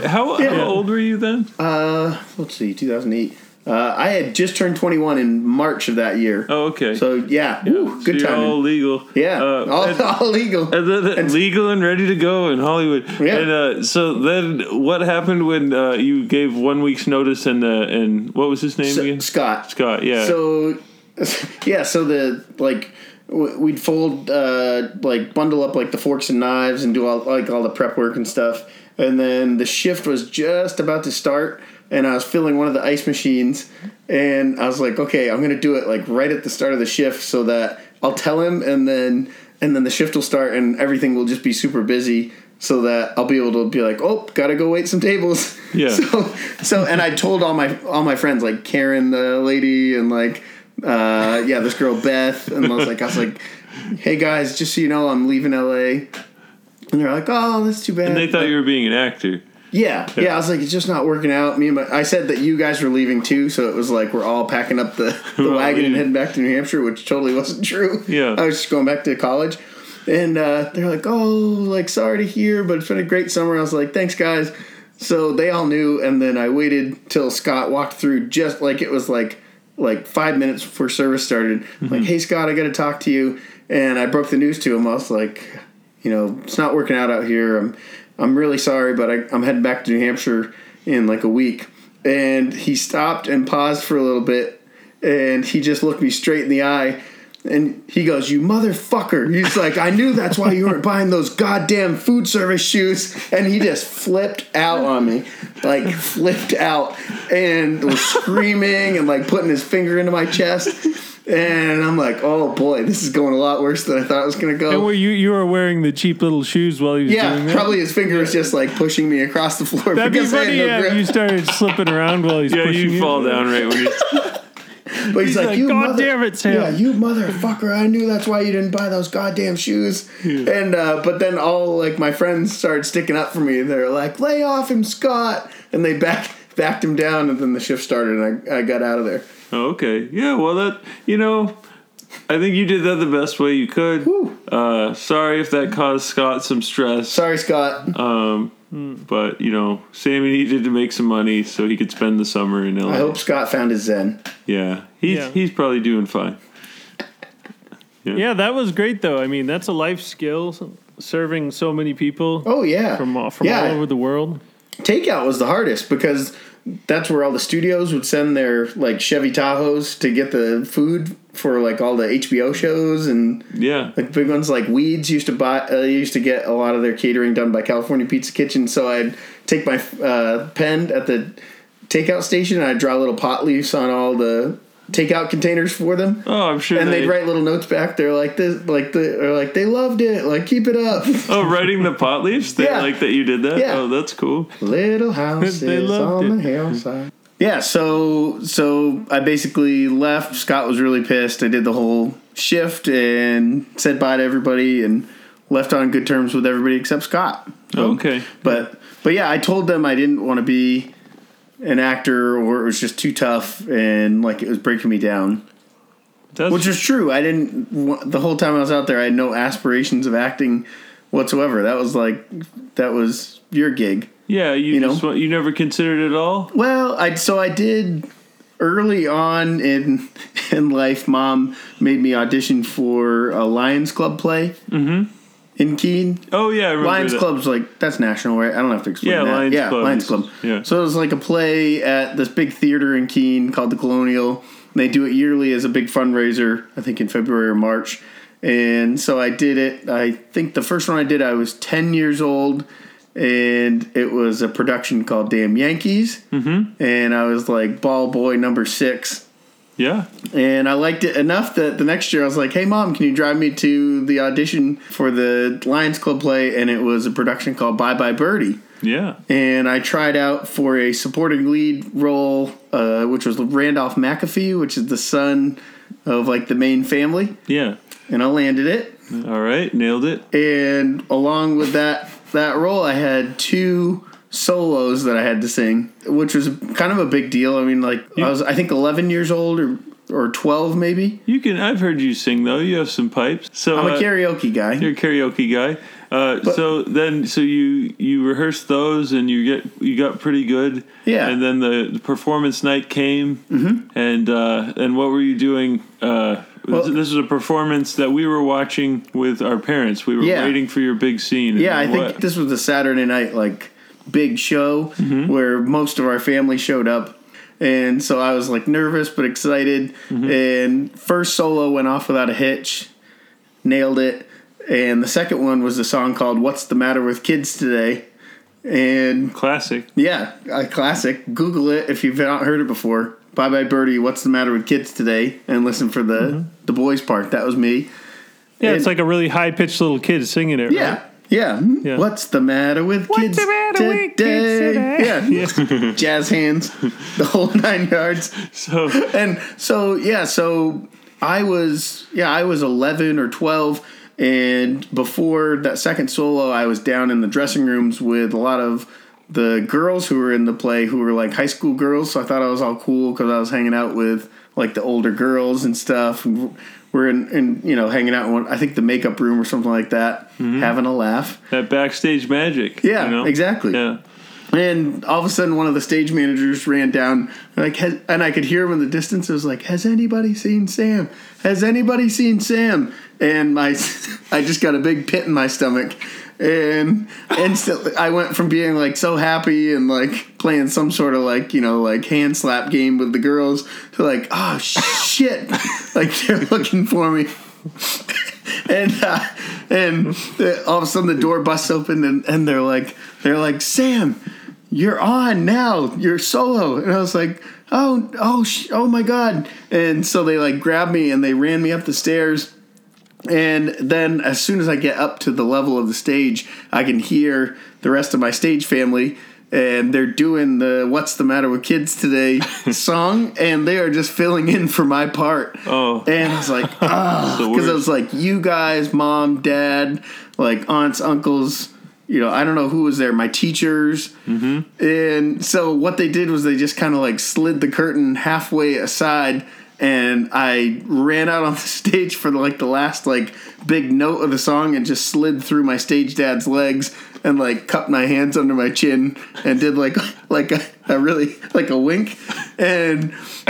how, how old were you then? Uh, let's see, 2008. Uh, I had just turned 21 in March of that year. Oh, okay. So yeah, woo, So good you're timing. all legal. yeah, Uh, all, and- all legal. and then- legal and ready to go in Hollywood. Yeah. And uh, so then, what happened when uh, you gave one week's notice and uh, and what was his name So- again? Scott. Scott. Yeah. So yeah, so the like we'd fold uh like bundle up like the forks and knives and do all like all the prep work and stuff. And then the shift was just about to start and I was filling one of the ice machines and I was like, okay, I'm gonna do it like right at the start of the shift so that I'll tell him and then and then the shift will start and everything will just be super busy so that I'll be able to be like, oh, gotta go wait some tables. Yeah. So so and I told all my all my friends like Karen the lady and like uh yeah this girl Beth and I was like I was like hey guys just so you know I'm leaving LA And they're like, "Oh, that's too bad." And they thought you were being an actor. Yeah, yeah. I was like, it's just not working out. Me and my, I said that you guys were leaving too, so it was like we're all packing up the, the Well, wagon and heading back to New Hampshire, which totally wasn't true. Yeah. I was just going back to college, and uh, they're like, "Oh, like sorry to hear, but it's been a great summer." I was like, "Thanks, guys." So they all knew, and then I waited till Scott walked through, just like it was like like five minutes before service started. Like, "Hey, Scott, I got to talk to you," and I broke the news to him. I was like, "You know, it's not working out out here. I'm I'm really sorry, but I, I'm heading back to New Hampshire in like a week." And he stopped and paused for a little bit, and he just looked me straight in the eye. And he goes, "You motherfucker!" He's like, "I knew that's why you weren't buying those goddamn food service shoes." And he just flipped out on me, like flipped out, and was screaming and like putting his finger into my chest. And I'm like, "Oh boy, this is going a lot worse than I thought it was going to go." And were you you were wearing the cheap little shoes while he was doing yeah, that? probably his finger was just like pushing me across the floor That'd be because I had funny no yeah, if grip. you started slipping around while he's Yeah, pushing you fall down right when you. But he's, He's like, like, "You "God mother- damn it, Sam." Yeah, you motherfucker! I knew that's why you didn't buy those goddamn shoes." And uh, but then all like my friends started sticking up for me. They're like, "Lay off him, Scott!" And they back backed him down. And then the shift started, and I, I got out of there. Oh, okay. Yeah. Well, that you know, I think you did that the best way you could. Uh, sorry if that caused Scott some stress. Sorry, Scott. Um, but you know, Sammy needed to make some money so he could spend the summer in LA. I hope Scott found his zen. Yeah, he's Yeah. he's probably doing fine. Yeah, that was great though. I mean, that's a life skill, serving so many people Oh yeah, from all, from yeah. all over the world. takeout was the hardest because that's where all the studios would send their like Chevy Tahoes to get the food for like all the HBO shows and Yeah. like big ones like Weeds used to buy uh, used to get a lot of their catering done by California Pizza Kitchen. So I'd take my uh, pen at the takeout station and I'd draw little pot leaves on all the takeout containers for them. Oh, I'm sure And they. they'd write little notes back. They're like this, like the, they're like they loved it. Like keep it up. Oh, writing the pot leaves. They Yeah. like that you did that. Yeah. Oh, that's cool. Little houses They loved on it. the hillside. Yeah, so so I basically left. Scott was really pissed. I did the whole shift and said bye to everybody and left on good terms with everybody except Scott. So- Okay. But but yeah, I told them I didn't want to be an actor or it was just too tough and like it was breaking me down. That's Which is true. I didn't the whole time I was out there I had no aspirations of acting whatsoever. That was like that was your gig. yeah. You, you know? just you never considered it at all. Well, I so I did early on in in life. Mom made me audition for a Lions Club play mm-hmm. In Keene. Oh yeah, I remember Lions that. Club's like that's national, right? I don't have to explain Yeah, that. Lions yeah, Club Lions Club. yeah. So it was like a play at this big theater in Keene called the Colonial. And they do it yearly as a big fundraiser. I think in February or March. And so I did it. I think the first one I did, I was ten years old, and it was a production called Damn Yankees. Mm-hmm. And I was like ball boy number six. Yeah. And I liked it enough that the next year I was like, "Hey, mom, can you drive me to the audition for the Lions Club play?" And it was a production called Bye Bye Birdie. Yeah. And I tried out for a supporting lead role, uh, which was Randolph MacAfee, which is the son of like the main family. Yeah. And I landed it. All right. Nailed it. And along with that that role, I had two solos that I had to sing, which was kind of a big deal. I mean, like I was, I think, 11 years old or or 12 maybe. You can. I've heard you sing though. You have some pipes. So I'm a uh, karaoke guy. You're a karaoke guy. Uh, so then, so you you rehearsed those, and you get you got pretty good. Yeah. And then the, the performance night came, mm-hmm. and uh, and what were you doing? Uh, Well- this is a performance that we were watching with our parents. We were Yeah. waiting for your big scene. Yeah, I And think this was a Saturday night like big show mm-hmm. where most of our family showed up. And so I was like nervous but excited. Mm-hmm. And first solo went off without a hitch. Nailed it. And the second one was a song called What's the Matter with Kids Today? And classic. yeah, a classic. Google it if you've not heard it before. Bye bye birdie, what's the matter with kids today? And listen for the mm-hmm. the boys part. That was me. Yeah, it's like a really high pitched little kid singing it. Yeah. right? Yeah. Yeah. What's the matter with What's kids the matter with kids today? Yeah. Jazz hands, the whole nine yards. So And so yeah, so I was yeah, I was 11 or 12 And before that second solo, I was down in the dressing rooms with a lot of the girls who were in the play who were like high school girls. So I thought I was all cool because I was hanging out with like the older girls and stuff. We're in, in you know, hanging out in one, I think the makeup room or something like that, mm-hmm. having a laugh. That backstage magic. Yeah, you know? exactly. Yeah. And all of a sudden, one of the stage managers ran down, like, has, and I could hear him in the distance. It was like, "Has anybody seen Sam? Has anybody seen Sam?" And my, I just got a big pit in my stomach, and instantly, I went from being like so happy and like playing some sort of like you know like hand slap game with the girls to like, oh shit, like they're looking for me. and uh, and all of a sudden the door busts open and, and they're like they're like Sam, you're on now, you're solo, and I was like, oh oh sh- oh my god, and so they like grabbed me and they ran me up the stairs. And then, as soon as I get up to the level of the stage, I can hear the rest of my stage family, and they're doing the "What's the Matter with Kids Today" song, and they are just filling in for my part. Oh. and I was like, ah, because I was like, you guys, mom, dad, like aunts, uncles. You know, I don't know who was there. My teachers, mm-hmm. and so what they did was they just kind of like slid the curtain halfway aside, and I ran out on the stage for like the last like big note of the song, and just slid through my stage dad's legs and like cupped my hands under my chin and did like like a, a really like a wink, and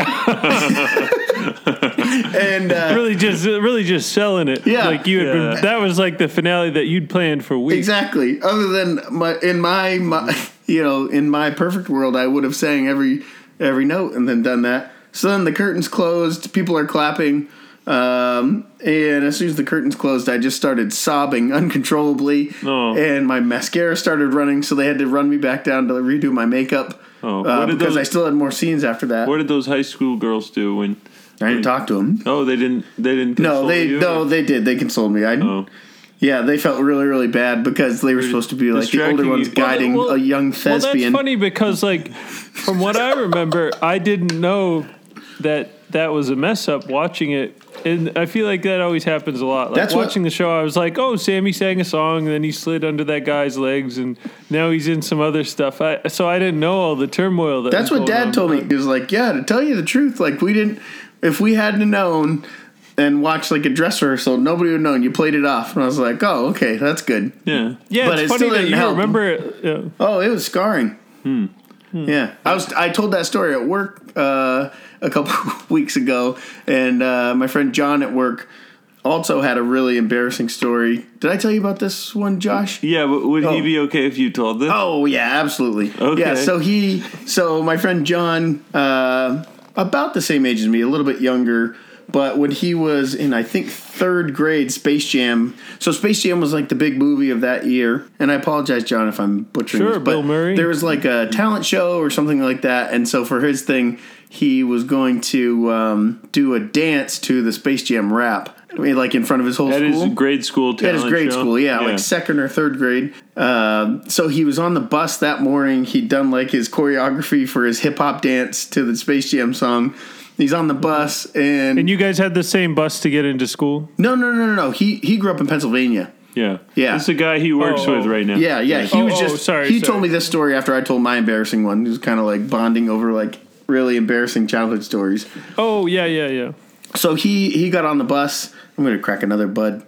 and uh, really just really just selling it. Yeah. like you had Yeah. been, that was like the finale that you'd planned for weeks. Exactly. Other than my in my, my you know in my perfect world, I would have sang every every note and then done that. So then the curtains closed. People are clapping. Um, and as soon as the curtains closed, I just started sobbing uncontrollably, Oh. and my mascara started running. So they had to run me back down to redo my makeup Oh, uh, because those- I still had more scenes after that. What did those high school girls do when? I didn't talk to them. Oh, they didn't. They didn't. No, they you, no, or- they did. They consoled me. I Oh. yeah, they felt really really bad because they were supposed to be like the older ones you. guiding Well, a young Well, that's funny because, like, from what I remember, I didn't know that that was a mess up watching it. And I feel like that always happens a lot. Like That's what- watching the show, I was like, "Oh, Sammy sang a song, and then he slid under that guy's legs, and now he's in some other stuff." I, so I didn't know all the turmoil that. That's was what going Dad on. told me. He was like, "Yeah, to tell you the truth, like we didn't. If we hadn't known and watched like a dress rehearsal, nobody would have known. You played it off." And I was like, "Oh, okay, that's good." Yeah. Yeah, But it's it funny still that didn't you help. remember it. Yeah. Oh, it was scarring. Hmm. Yeah, I was. I told that story at work uh, a couple weeks ago, and uh, my friend John at work also had a really embarrassing story. Did I tell you about this one, Josh? Yeah, but would he Oh. be okay if you told this? Oh yeah, absolutely. Okay. Yeah, so he, so my friend John, uh, about the same age as me, a little bit younger, but when he was in, I think third grade, Space Jam. So Space Jam was like the big movie of that year, and I apologize, John, if I'm butchering. Sure, this, but Bill Murray. There was like a talent show or something like that, and so for his thing, he was going to um, do a dance to the Space Jam rap. I mean, like in front of his whole At school. his grade school At his grade show? school, yeah, like second or third grade. Um, so he was on the bus that morning. He'd done like his choreography for his hip hop dance to the Space Jam song. He's on the bus, and, And you guys had the same bus to get into school. no, no, no, no, no. He he grew up in Pennsylvania. yeah. Yeah. This is a guy he works Oh, with right now. Yeah, yeah. He Oh, was oh, just. sorry, he sorry. told me this story after I told my embarrassing one. He was kind of like bonding over like really embarrassing childhood stories. Oh yeah, yeah, yeah. so he he got on the bus. I'm gonna crack another bud.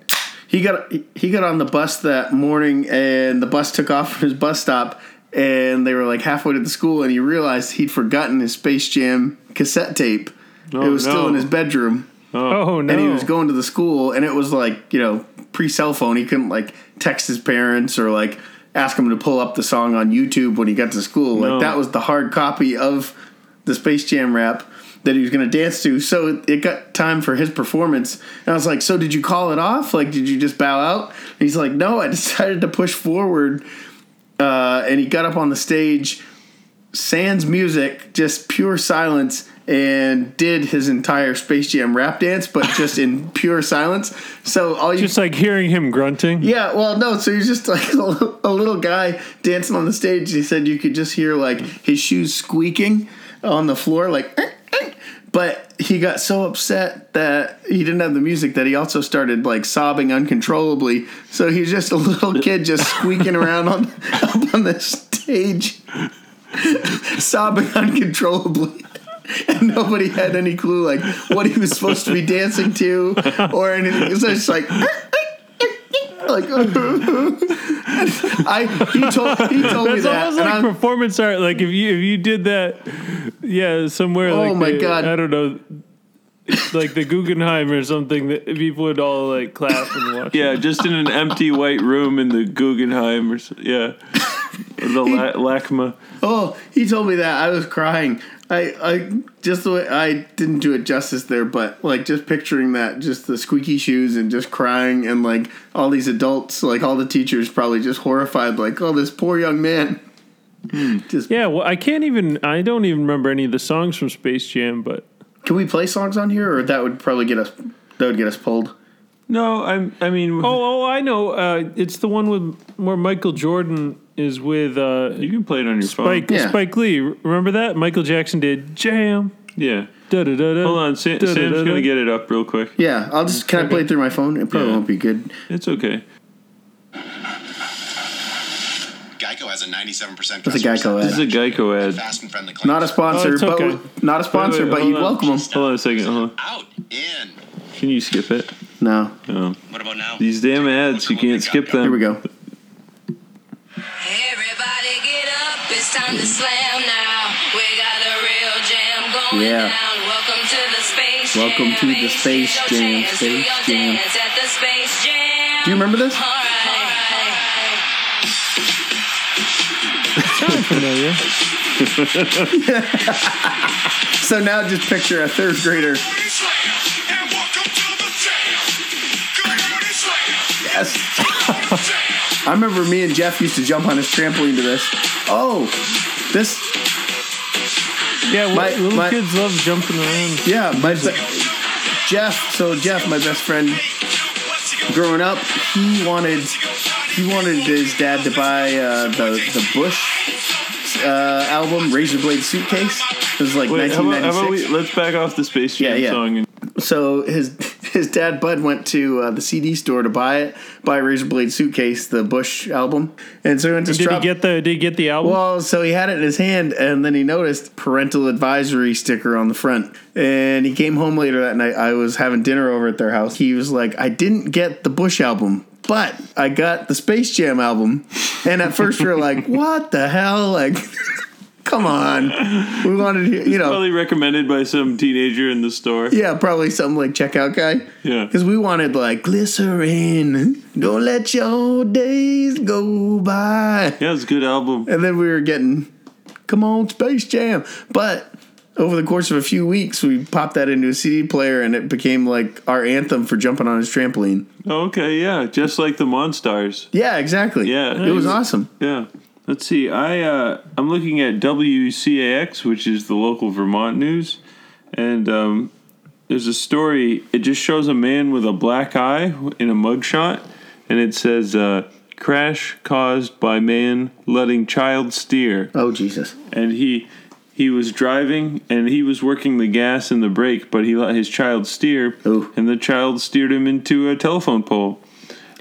He got he got on the bus that morning, and the bus took off from his bus stop, and they were like halfway to the school, and he realized he'd forgotten his Space Jam cassette tape. Oh, it was still in his bedroom, Oh no. and he was going to the school, and it was like you know pre cell phone. He couldn't like text his parents or like ask him to pull up the song on YouTube when he got to school. No. Like that was the hard copy of the Space Jam rap that he was going to dance to. So it got time for his performance, and I was like, "So did you call it off? Like, did you just bow out?" And he's like, "No, I decided to push forward." Uh, and he got up on the stage, sans music, just pure silence, and did his entire Space Jam rap dance, but just in pure silence. So all you Just like hearing him grunting. yeah, well, no. So he's just like a little, a little guy dancing on the stage. He said you could just hear like his shoes squeaking on the floor, like. "Eh, eh," but he got so upset that he didn't have the music that he also started like sobbing uncontrollably. So he's just a little kid just squeaking around on up on the stage, sobbing uncontrollably. And nobody had any clue like what he was supposed to be dancing to or anything. It was just like like I he told he told me That's that. almost and like I'm- performance art. Like if you if you did that, yeah, somewhere. Oh like my the- God. I don't know, like the Guggenheim or something. That people would all like clap and watch. Yeah, just in an empty white room in the Guggenheim or so, yeah, the La- LACMA. Oh, he told me that I was crying. I, I just the way I didn't do it justice there, but like just picturing that, just the squeaky shoes and just crying, and like all these adults, like all the teachers, probably just horrified, like, oh, this poor young man. Just Yeah, well, I can't even. I don't even remember any of the songs from Space Jam, but can we play songs on here, or that would probably get us that would get us pulled. No, I'm. I mean, oh, oh, I know. Uh, it's the one with where Michael Jordan is with uh, you can play it on your Spike Yeah. Spike Lee. Remember that Michael Jackson did Jam. Yeah. Da da da da. Hold on, Sam, Sam's gonna get it up real quick. Yeah, I'll just can I play it through my phone? It probably Yeah. won't be good. It's okay. Geico has a 97% That's a customer Geico This is ad. a Geico ad. fast and friendly claims. Not a sponsor, Oh, it's but okay. not a sponsor, Wait, wait, but hold you'd on. welcome them. Hold on a second. Hold on. Out, in. Can you skip it? No, No. What about now? These damn ads, you can't skip them. here we go. Everybody get up, it's time to slam now. We got a real jam going Yeah. down. Welcome to the Space Jam. Welcome to the Ain't Space Jam, no chance. Space Jam. dance at the Space Jam. Do you remember this? All right. Sound familiar. So now just picture a third grader. Yes. I remember me and Jeff used to jump on his trampoline to this. Oh, this Yeah, My- little my- kids love jumping around. Yeah, my Jeff. So Jeff, my best friend, growing up, he wanted he wanted his dad to buy uh, the the Bush uh, album, Razorblade Suitcase. It was like Wait, how about, how about 1996. we let's back off the Space Jam Yeah, yeah. song and so his his dad Bud went to uh, the CD store to buy it, buy Razorblade Suitcase, the Bush album, and so he went to Did he get the? Did he get the album? Well, so he had it in his hand, and then he noticed parental advisory sticker on the front. And he came home later that night. I was having dinner over at their house. He was like, "I didn't get the Bush album, but I got the Space Jam album." And at first, we're like, "What the hell?" Like, come on, we wanted, to, you know, probably recommended by some teenager in the store. yeah, probably some like checkout guy. Yeah. Because we wanted like Glycerine. Don't let your days go by. Yeah, it's a good album. And then we were getting, come on, Space Jam. But over the course of a few weeks, we popped that into a CD player and it became like our anthem for jumping on his trampoline. Okay, yeah, just like the Monstars. Yeah, exactly. Yeah. It was awesome. Yeah. Let's see. I uh, I'm looking at WCAX, which is the local Vermont news, and um, there's a story. It just shows a man with a black eye in a mugshot, and it says uh, crash caused by man letting child steer, Oh, Jesus. and he he was driving and he was working the gas and the brake, but he let his child steer, Ooh. and the child steered him into a telephone pole.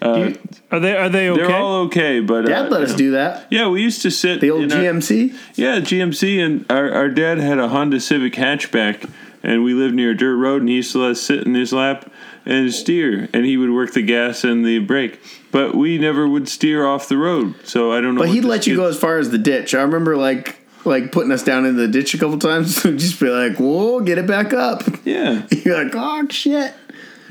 Uh, are they? Are they okay? They're all okay, but Dad uh, let us do that. yeah, we used to sit The old in our- GMC. yeah, GMC, and our, our dad had a Honda Civic hatchback, and we lived near a dirt road, and he used to let us sit in his lap and steer, and he would work the gas and the brake, but we never would steer off the road, so I don't know. But what he'd this let you go as far as the ditch. I remember like like putting us down in the ditch a couple times. Just be like, whoa, get it back up. Yeah, You're like, oh, shit.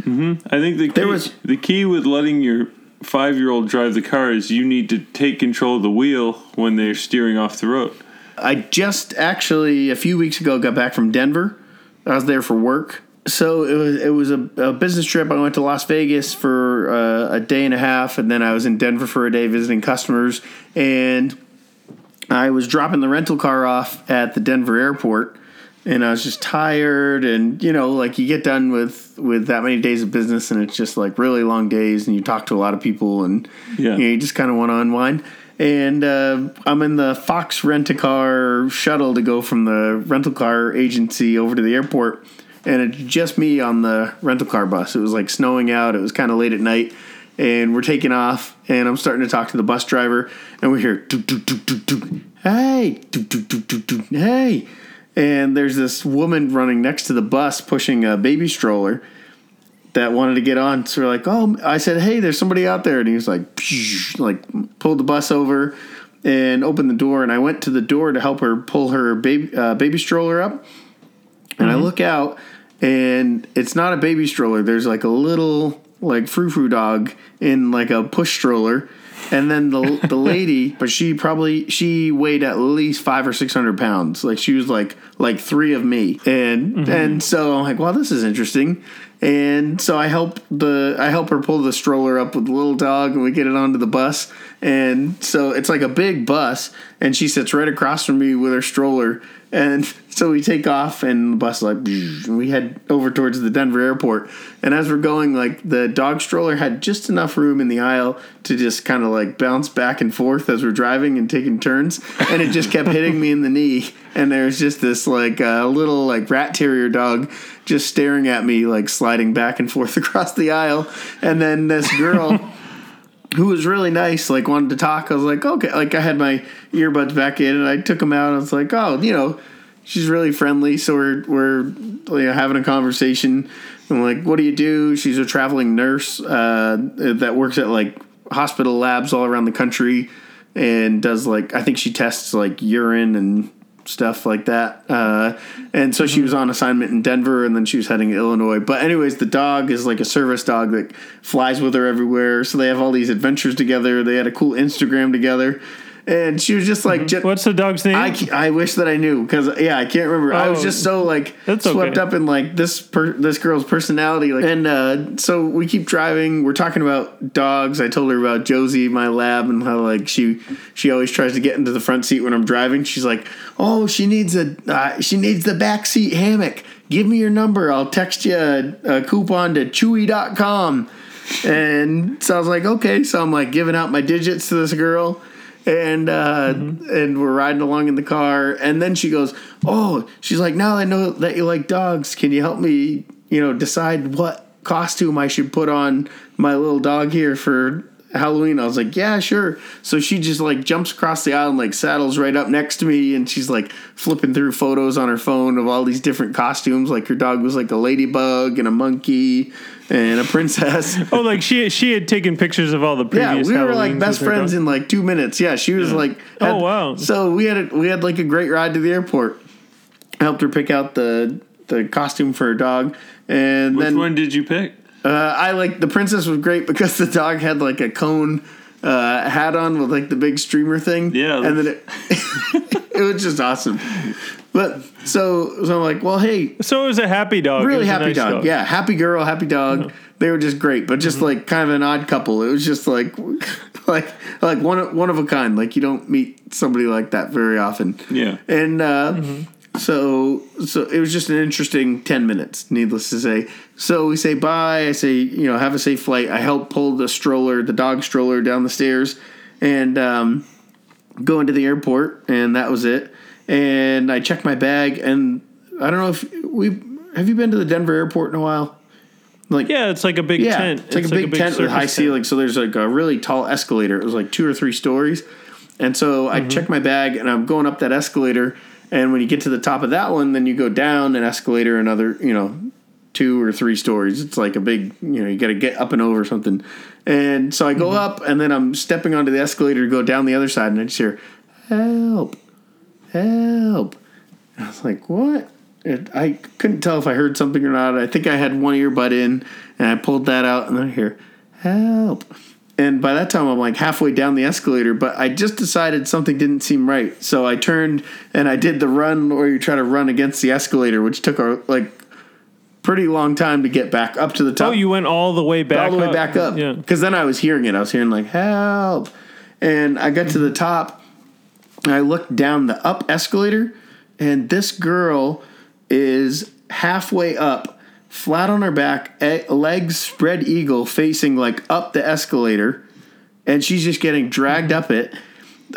I think the key, There was- the key with letting your five year old drive the car is you need to take control of the wheel when they're steering off the road. I just actually a few weeks ago got back from Denver. I was there for work. So it was it was a, a business trip. I went to Las Vegas for uh, a day and a half, and then I was in Denver for a day visiting customers. And I was dropping the rental car off at the Denver airport, and I was just tired. And you know, like you get done with with that many days of business, and it's just like really long days, and you talk to a lot of people, and Yeah. you, know, you just kind of want to unwind. and uh, I'm in the Fox rent a car shuttle to go from the rental car agency over to the airport, and it's just me on the rental car bus. It was like snowing out. It was kind of late at night, and we're taking off, and I'm starting to talk to the bus driver, and we hear, "Doot, doot, doot, doot, doot. "Hey, hey," and there's this woman running next to the bus pushing a baby stroller that wanted to get on. So we're like, oh, I said, hey, there's somebody out there, and he was like, like pulled the bus over and opened the door, and I went to the door to help her pull her baby uh, baby stroller up, and I look out, and it's not a baby stroller. There's like a little like frou frou dog in like a push stroller. And then the the lady, but she probably she weighed at least five or six hundred pounds. Like she was like like three of me, and mm-hmm. and so I'm like, wow, this is interesting. And so I help the I help her pull the stroller up with the little dog, and we get it onto the bus. And so it's like a big bus, and she sits right across from me with her stroller. And so we take off, and the bus like, we head over towards the Denver airport. And as we're going, like the dog stroller had just enough room in the aisle to just kind of like bounce back and forth as we're driving and taking turns. And it just kept hitting me in the knee. And there's just this like uh, little like rat terrier dog just staring at me, like sliding back and forth across the aisle. And then this girl who was really nice, like wanted to talk. I was like, okay, like I had my earbuds back in and I took them out. I was like, oh, you know, she's really friendly. So we're we're having a conversation. I'm like, what do you do? She's a traveling nurse uh, that works at like hospital labs all around the country and does like I think she tests like urine and stuff like that. Uh, and so she was on assignment in Denver, and then she was heading to Illinois. But anyways, the dog is like a service dog that flies with her everywhere. So they have all these adventures together. They had a cool Instagram together, and she was just like, ju- What's the dog's name? I, I wish that I knew because yeah I can't remember. I was Oh, just so like swept okay. up in like this per, this girl's personality like and uh, so we keep driving. We're talking about dogs. I told her about Josie my lab and how like she she always tries to get into the front seat when I'm driving. She's like oh she needs a uh, she needs the back seat hammock. Give me your number. I'll text you a, a coupon to chewy.com and so I was like okay. So I'm like giving out my digits to this girl and uh, and we're riding along in the car, and then she goes, "Oh, she's like, now I know that you like dogs. Can you help me, you know, decide what costume I should put on my little dog here for Halloween?" I was like, "Yeah, sure." So she just like jumps across the aisle and like saddles right up next to me, and she's like flipping through photos on her phone of all these different costumes. Like her dog was like a ladybug and a monkey and a princess. oh, like she she had taken pictures of all the previous. Yeah, previous. we were like best friends dog. in like two minutes. Yeah, she was like, Oh, wow. So we had a, we had like a great ride to the airport. I helped her pick out the the costume for her dog, and Which then one did you pick? Uh, I like the princess was great because the dog had like a cone uh, hat on with like the big streamer thing. Yeah, and then it it was just awesome. But so so I'm like, well, hey, So it was a happy dog. Really happy nice dog. Yeah, happy girl, happy dog. They were just great, but just like kind of an odd couple. It was just like like like one of- one of a kind. Like you don't meet somebody like that very often. Yeah. And uh, so so it was just an interesting ten minutes. Needless to say. So we say bye. I say you know have a safe flight. I help pull the stroller, the dog stroller, down the stairs, and um, go into the airport, and that was it. And I checked my bag, and I don't know if we have you been to the Denver airport in a while. Like Yeah, it's like a big yeah, tent. it's like a big, tent with high tent. ceiling. So there's like a really tall escalator. It was like two or three stories. And so Mm-hmm. I check my bag and I'm going up that escalator. And when you get to the top of that one, then you go down an escalator another, you know, two or three stories. It's like a big, you know, you got to get up and over something. And so I go Mm-hmm. up and then I'm stepping onto the escalator to go down the other side and I just hear, help, help. And I was like, what? It, I couldn't tell if I heard something or not. I think I had one earbud in and I pulled that out and then I hear, help. And by that time, I'm like halfway down the escalator, but I just decided something didn't seem right. So I turned and I did the run where you try to run against the escalator, which took a like pretty long time to get back up to the top Oh, you went all the way back. all the way up. back up. Yeah. Because then I was hearing it. I was hearing like help, and I got to the top. And I looked down the up escalator, and this girl is halfway up, flat on her back, e- legs spread eagle, facing like up the escalator, and she's just getting dragged up it.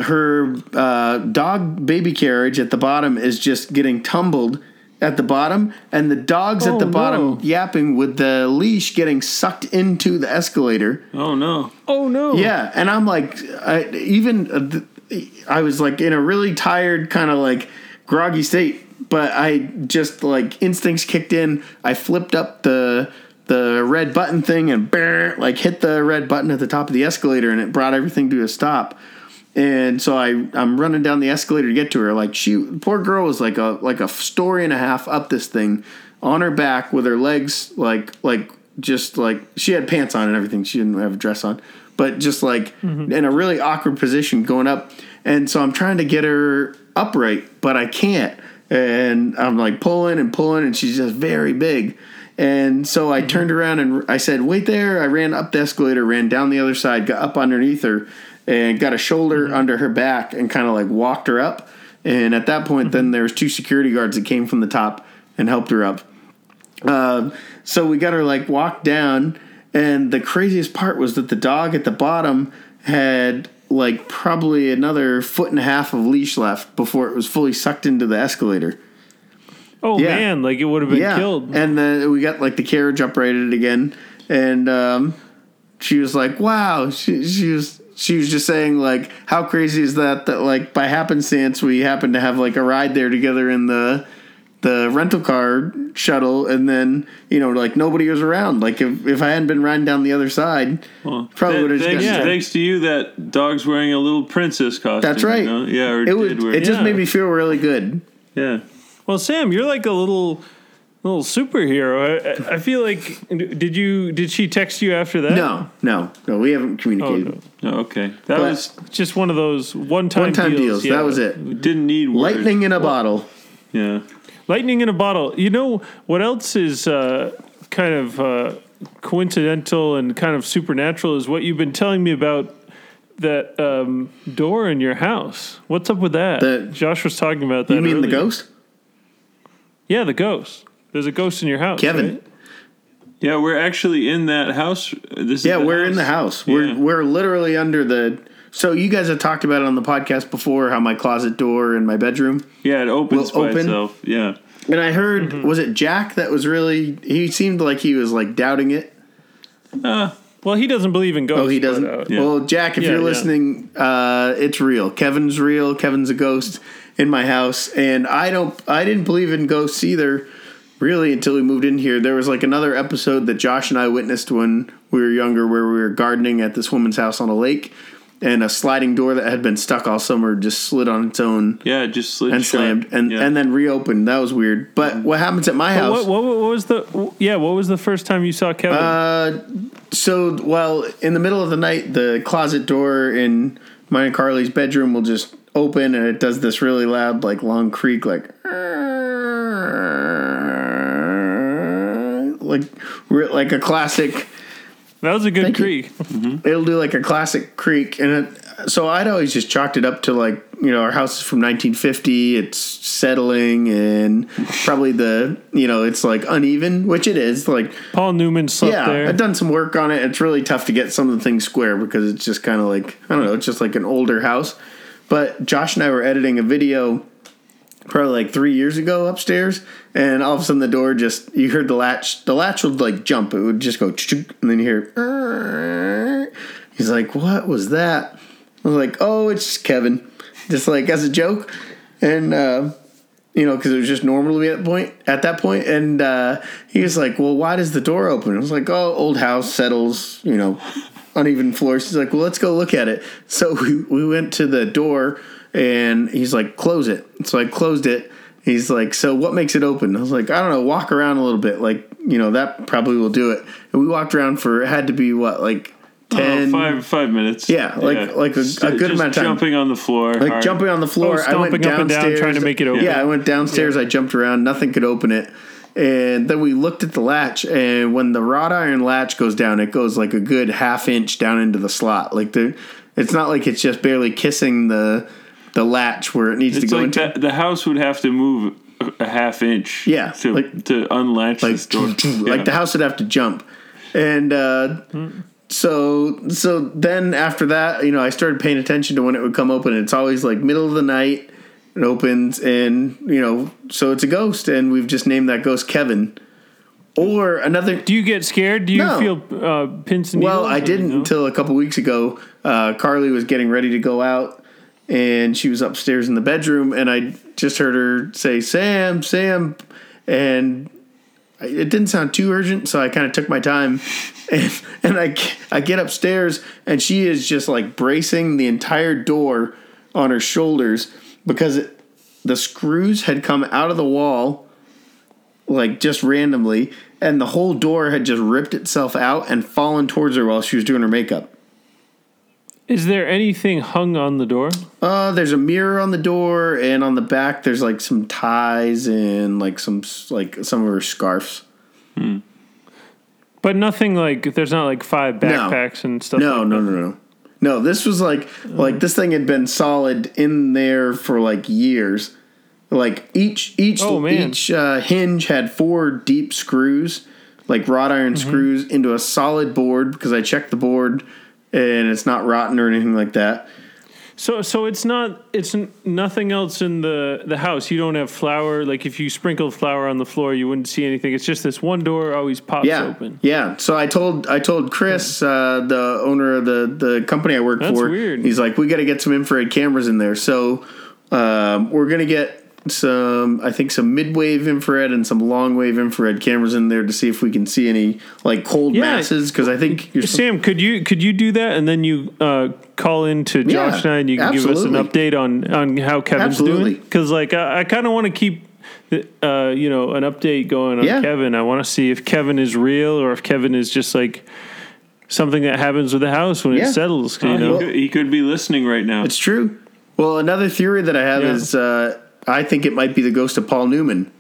her uh, dog baby carriage at the bottom is just getting tumbled at the bottom, and the dog's Oh, at the bottom no. yapping with the leash getting sucked into the escalator. Oh no. Oh no! Yeah, and I'm like, I, even uh, th- I was like in a really tired, kind of like groggy state, but I just like instincts kicked in. I flipped up the the red button thing and brr, like hit the red button at the top of the escalator, and it brought everything to a stop. And so I I'm running down the escalator to get to her. Like she, poor girl was like a like a story and a half up this thing, on her back with her legs like like just like she had pants on and everything. She didn't have a dress on, but just like mm-hmm. in a really awkward position going up. And so I'm trying to get her upright, but I can't. And I'm like pulling and pulling, and she's just very big. And so I mm-hmm. turned around and I said, "Wait there!" I ran up the escalator, ran down the other side, got up underneath her, and got a shoulder mm-hmm. under her back, and kind of like walked her up. And at that point, then mm-hmm. there was two security guards that came from the top and helped her up. Uh, so we got her like walked down, and the craziest part was that the dog at the bottom had like probably another foot and a half of leash left before it was fully sucked into the escalator. Oh Yeah. man, like it would have been yeah, killed. and then we got like the carriage uprighted again, and um, she was like, "Wow!" She, she was she was just saying like, "How crazy is that? That like by happenstance we happened to have like a ride there together in the." The rental car shuttle and then you know like nobody was around like if, if i hadn't been riding down the other side Well, Probably would've thanks, gotten- thanks to you, that dog's wearing a little princess costume. that's right you know? Yeah, or it, did would, wear. it just Yeah. made me feel really good yeah. Well, Sam, you're like a little little superhero. I, I feel like did you did she text you after that? no no no we haven't Oh, communicated no. Oh, okay. That But- was Just one of those one time one-time deals. deals, yeah. that was it didn't need words. lightning in a bottle Yeah. Lightning in a bottle. You know what else is uh, kind of uh, coincidental and kind of supernatural is what you've been telling me about that um, door in your house. What's up with that? The- Josh was talking about that. you mean the ghost Yeah, the ghost. There's a ghost in your house. Kevin. right? Yeah, we're actually in that house. This is Yeah, we're in the house. We're we're literally under the. So you guys have talked about it on the podcast before how my closet door in my bedroom. Yeah, it opens Will by open. itself. Yeah. And I heard Mm-hmm. was it Jack that was really he seemed like he was like doubting it. Well, he doesn't believe in ghosts. Oh, he doesn't. uh, Yeah. Well, Jack, if Yeah, you're yeah. listening, uh, it's real. Kevin's real. Kevin's a ghost in my house, and I don't. I didn't believe in ghosts either, really, until we moved in here. There was like another episode that Josh and I witnessed when we were younger, where we were gardening at this woman's house on a lake, and a sliding door that had been stuck all summer just slid on its own Yeah, it just slid and shut. slammed, and yeah. and then reopened. That was weird. But what happens at my house? what, what, what was the? Yeah, what was the first time you saw Kevin? Uh, so, well, in the middle of the night, the closet door in mine and Carly's bedroom will just open, and it does this really loud, like long creak, like like like a classic. That was a good thank you. creak. Mm-hmm. It'll do like a classic creak, and it, so I'd always just chalked it up to like you know our house is from 1950. It's settling, and probably the you know it's like uneven, which it is. Like Paul Newman slept yeah, there. I've done some work on it. It's really tough to get some of the things square because it's just kind of like I don't know. It's just like an older house. But Josh and I were editing a video probably like three years ago upstairs, and all of a sudden the door just you heard the latch. The latch would like jump. It would just go, and then you hear. He's like, "What was that?" I was like, "Oh, it's Kevin," just like as a joke, and. uh you know, because it was just normal at point at that point. And uh, he was like, "Well, why does the door open?" I was like, "Oh, old house settles, you know, uneven floors." He's like, "Well, let's go look at it." So we we went to the door, and he's like, "Close it." So I closed it. He's like, "So what makes it open?" I was like, "I don't know. Walk around a little bit. Like, you know, that probably will do it." And we walked around for it had to be what like Oh, ten. five five minutes. Yeah, like- like a- a good just amount of time. Jumping on the floor, like hard. jumping on the floor. Oh, I went stomping up and down, downstairs, trying to make it open. Yeah, I went downstairs. I jumped around. Nothing could open it. And then we looked at the latch, and when the wrought iron latch goes down, it goes like a good half inch down into the slot. Like the, it's not like it's just barely kissing the the latch where it needs It's to go like into. that, the house would have to move a, a half inch. Yeah, to like- to unlatch like this door. like the house would have to jump and uh so so then after that, you know, I started paying attention to when it would come open. It's always like middle of the night. It opens, and you know, so it's a ghost, and we've just named that ghost Kevin. Or another. Do you get scared? Do you No. feel uh, pins and needles? Well, I didn't no? until a couple weeks ago. Uh, Carly was getting ready to go out, and she was upstairs in the bedroom, and I just heard her say, "Sam, Sam," and it didn't sound too urgent, so I kind of took my time, and and I I get upstairs, and she is just like bracing the entire door on her shoulders because it, the screws had come out of the wall like just randomly, and the whole door had just ripped itself out and fallen towards her while she was doing her makeup. Is there anything hung on the door? Uh, there's a mirror on the door, and on the back there's like some ties and like some like some of her scarves. But nothing like there's not like five No. backpacks and stuff. No, like no, no, no. No, this was like like this thing had been solid in there for like years. Like each each Oh, each uh, hinge had four deep screws, like wrought iron Mm-hmm. screws into a solid board because I checked the board and it's not rotten or anything like that. So so it's not it's nothing else in the the house. You don't have flour. Like if you sprinkled flour on the floor, you wouldn't see anything. It's just this one door always pops Yeah, open. yeah. So I told I told Chris, uh, the owner of the the company I work That's for. weird. He's like, we got to get some infrared cameras in there. So um, we're gonna get some, I think, some mid wave infrared and some long wave infrared cameras in there to see if we can see any like cold Yeah. masses. Because I think you're Sam, could you could you do that and then you uh, call in to Josh Yeah, and I and you can give us an update on on how Kevin's Absolutely. doing? Because like I, I kind of want to keep. the- Uh, you know, an update going on Yeah. Kevin. I want to see if Kevin is real or if Kevin is just like something that happens with the house when Yeah. it settles. You Oh, know, he, could, he could be listening right now. It's true. Well, another theory that I have Yeah. is uh, I think it might be the ghost of Paul Newman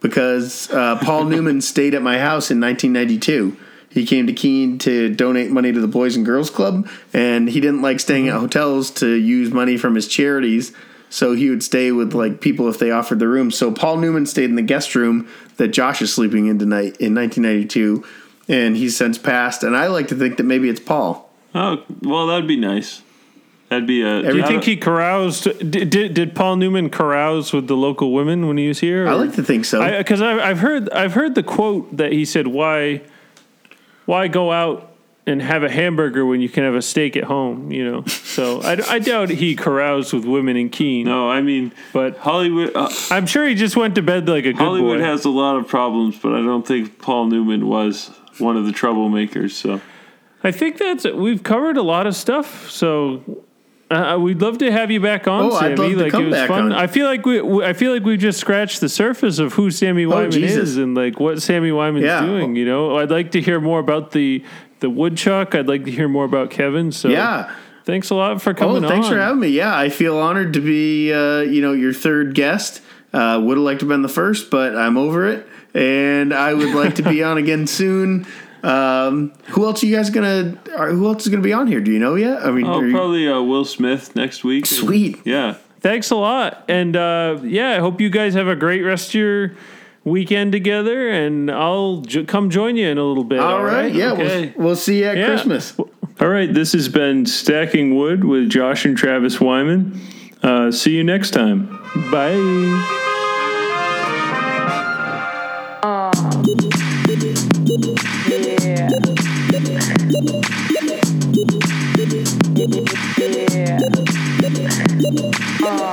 because uh, Paul Newman stayed at my house in 1992. He came to Keene to donate money to the Boys and Girls Club, and he didn't like staying at hotels to use money from his charities. So he would stay with like people if they offered the room. So Paul Newman stayed in the guest room that Josh is sleeping in tonight in 1992, and he's since passed. And I like to think that maybe it's Paul. oh, well, that'd be nice. That'd be a. do you think he caroused? Did, did, did Paul Newman carouse with the local women when he was here? I like to think so. because I've, I've heard I've heard the quote that he said, "Why, why go out and have a hamburger when you can have a steak at home?" You know. So I, I doubt he caroused with women in Keene, No, I mean, but Hollywood. Uh, I'm sure he just went to bed like a good Hollywood boy. has a lot of problems, but I don't think Paul Newman was one of the troublemakers. So I think that's we've covered a lot of stuff. So. Uh, we'd love to have you back on, Oh, I'd Sammy. love to like come it was back fun. on. I feel like we, we, I feel like we just scratched the surface of who Sammy Wyman Jesus. is and like what Sammy Wyman's Yeah. doing. You know, I'd like to hear more about the the woodchuck. I'd like to hear more about Kevin. So yeah. thanks a lot for coming. Oh, thanks on. for having me. Yeah, I feel honored to be, uh, you know, your third guest. Uh, would have liked to have been the first, but I'm over it, and I would like to be on again soon. Um, who else are you guys gonna? Are, who else is gonna be on here? Do you know yet? I mean, oh, are you- probably uh, Will Smith next week. Sweet. Yeah. Thanks a lot, and uh, yeah, I hope you guys have a great rest of your weekend together. And I'll jo- come join you in a little bit. all right. Yeah, Okay. we'll, we'll see you at Yeah. Christmas. All right, this has been Stacking Wood with Josh and Travis Wyman. Uh, see you next time. Bye. Yeah.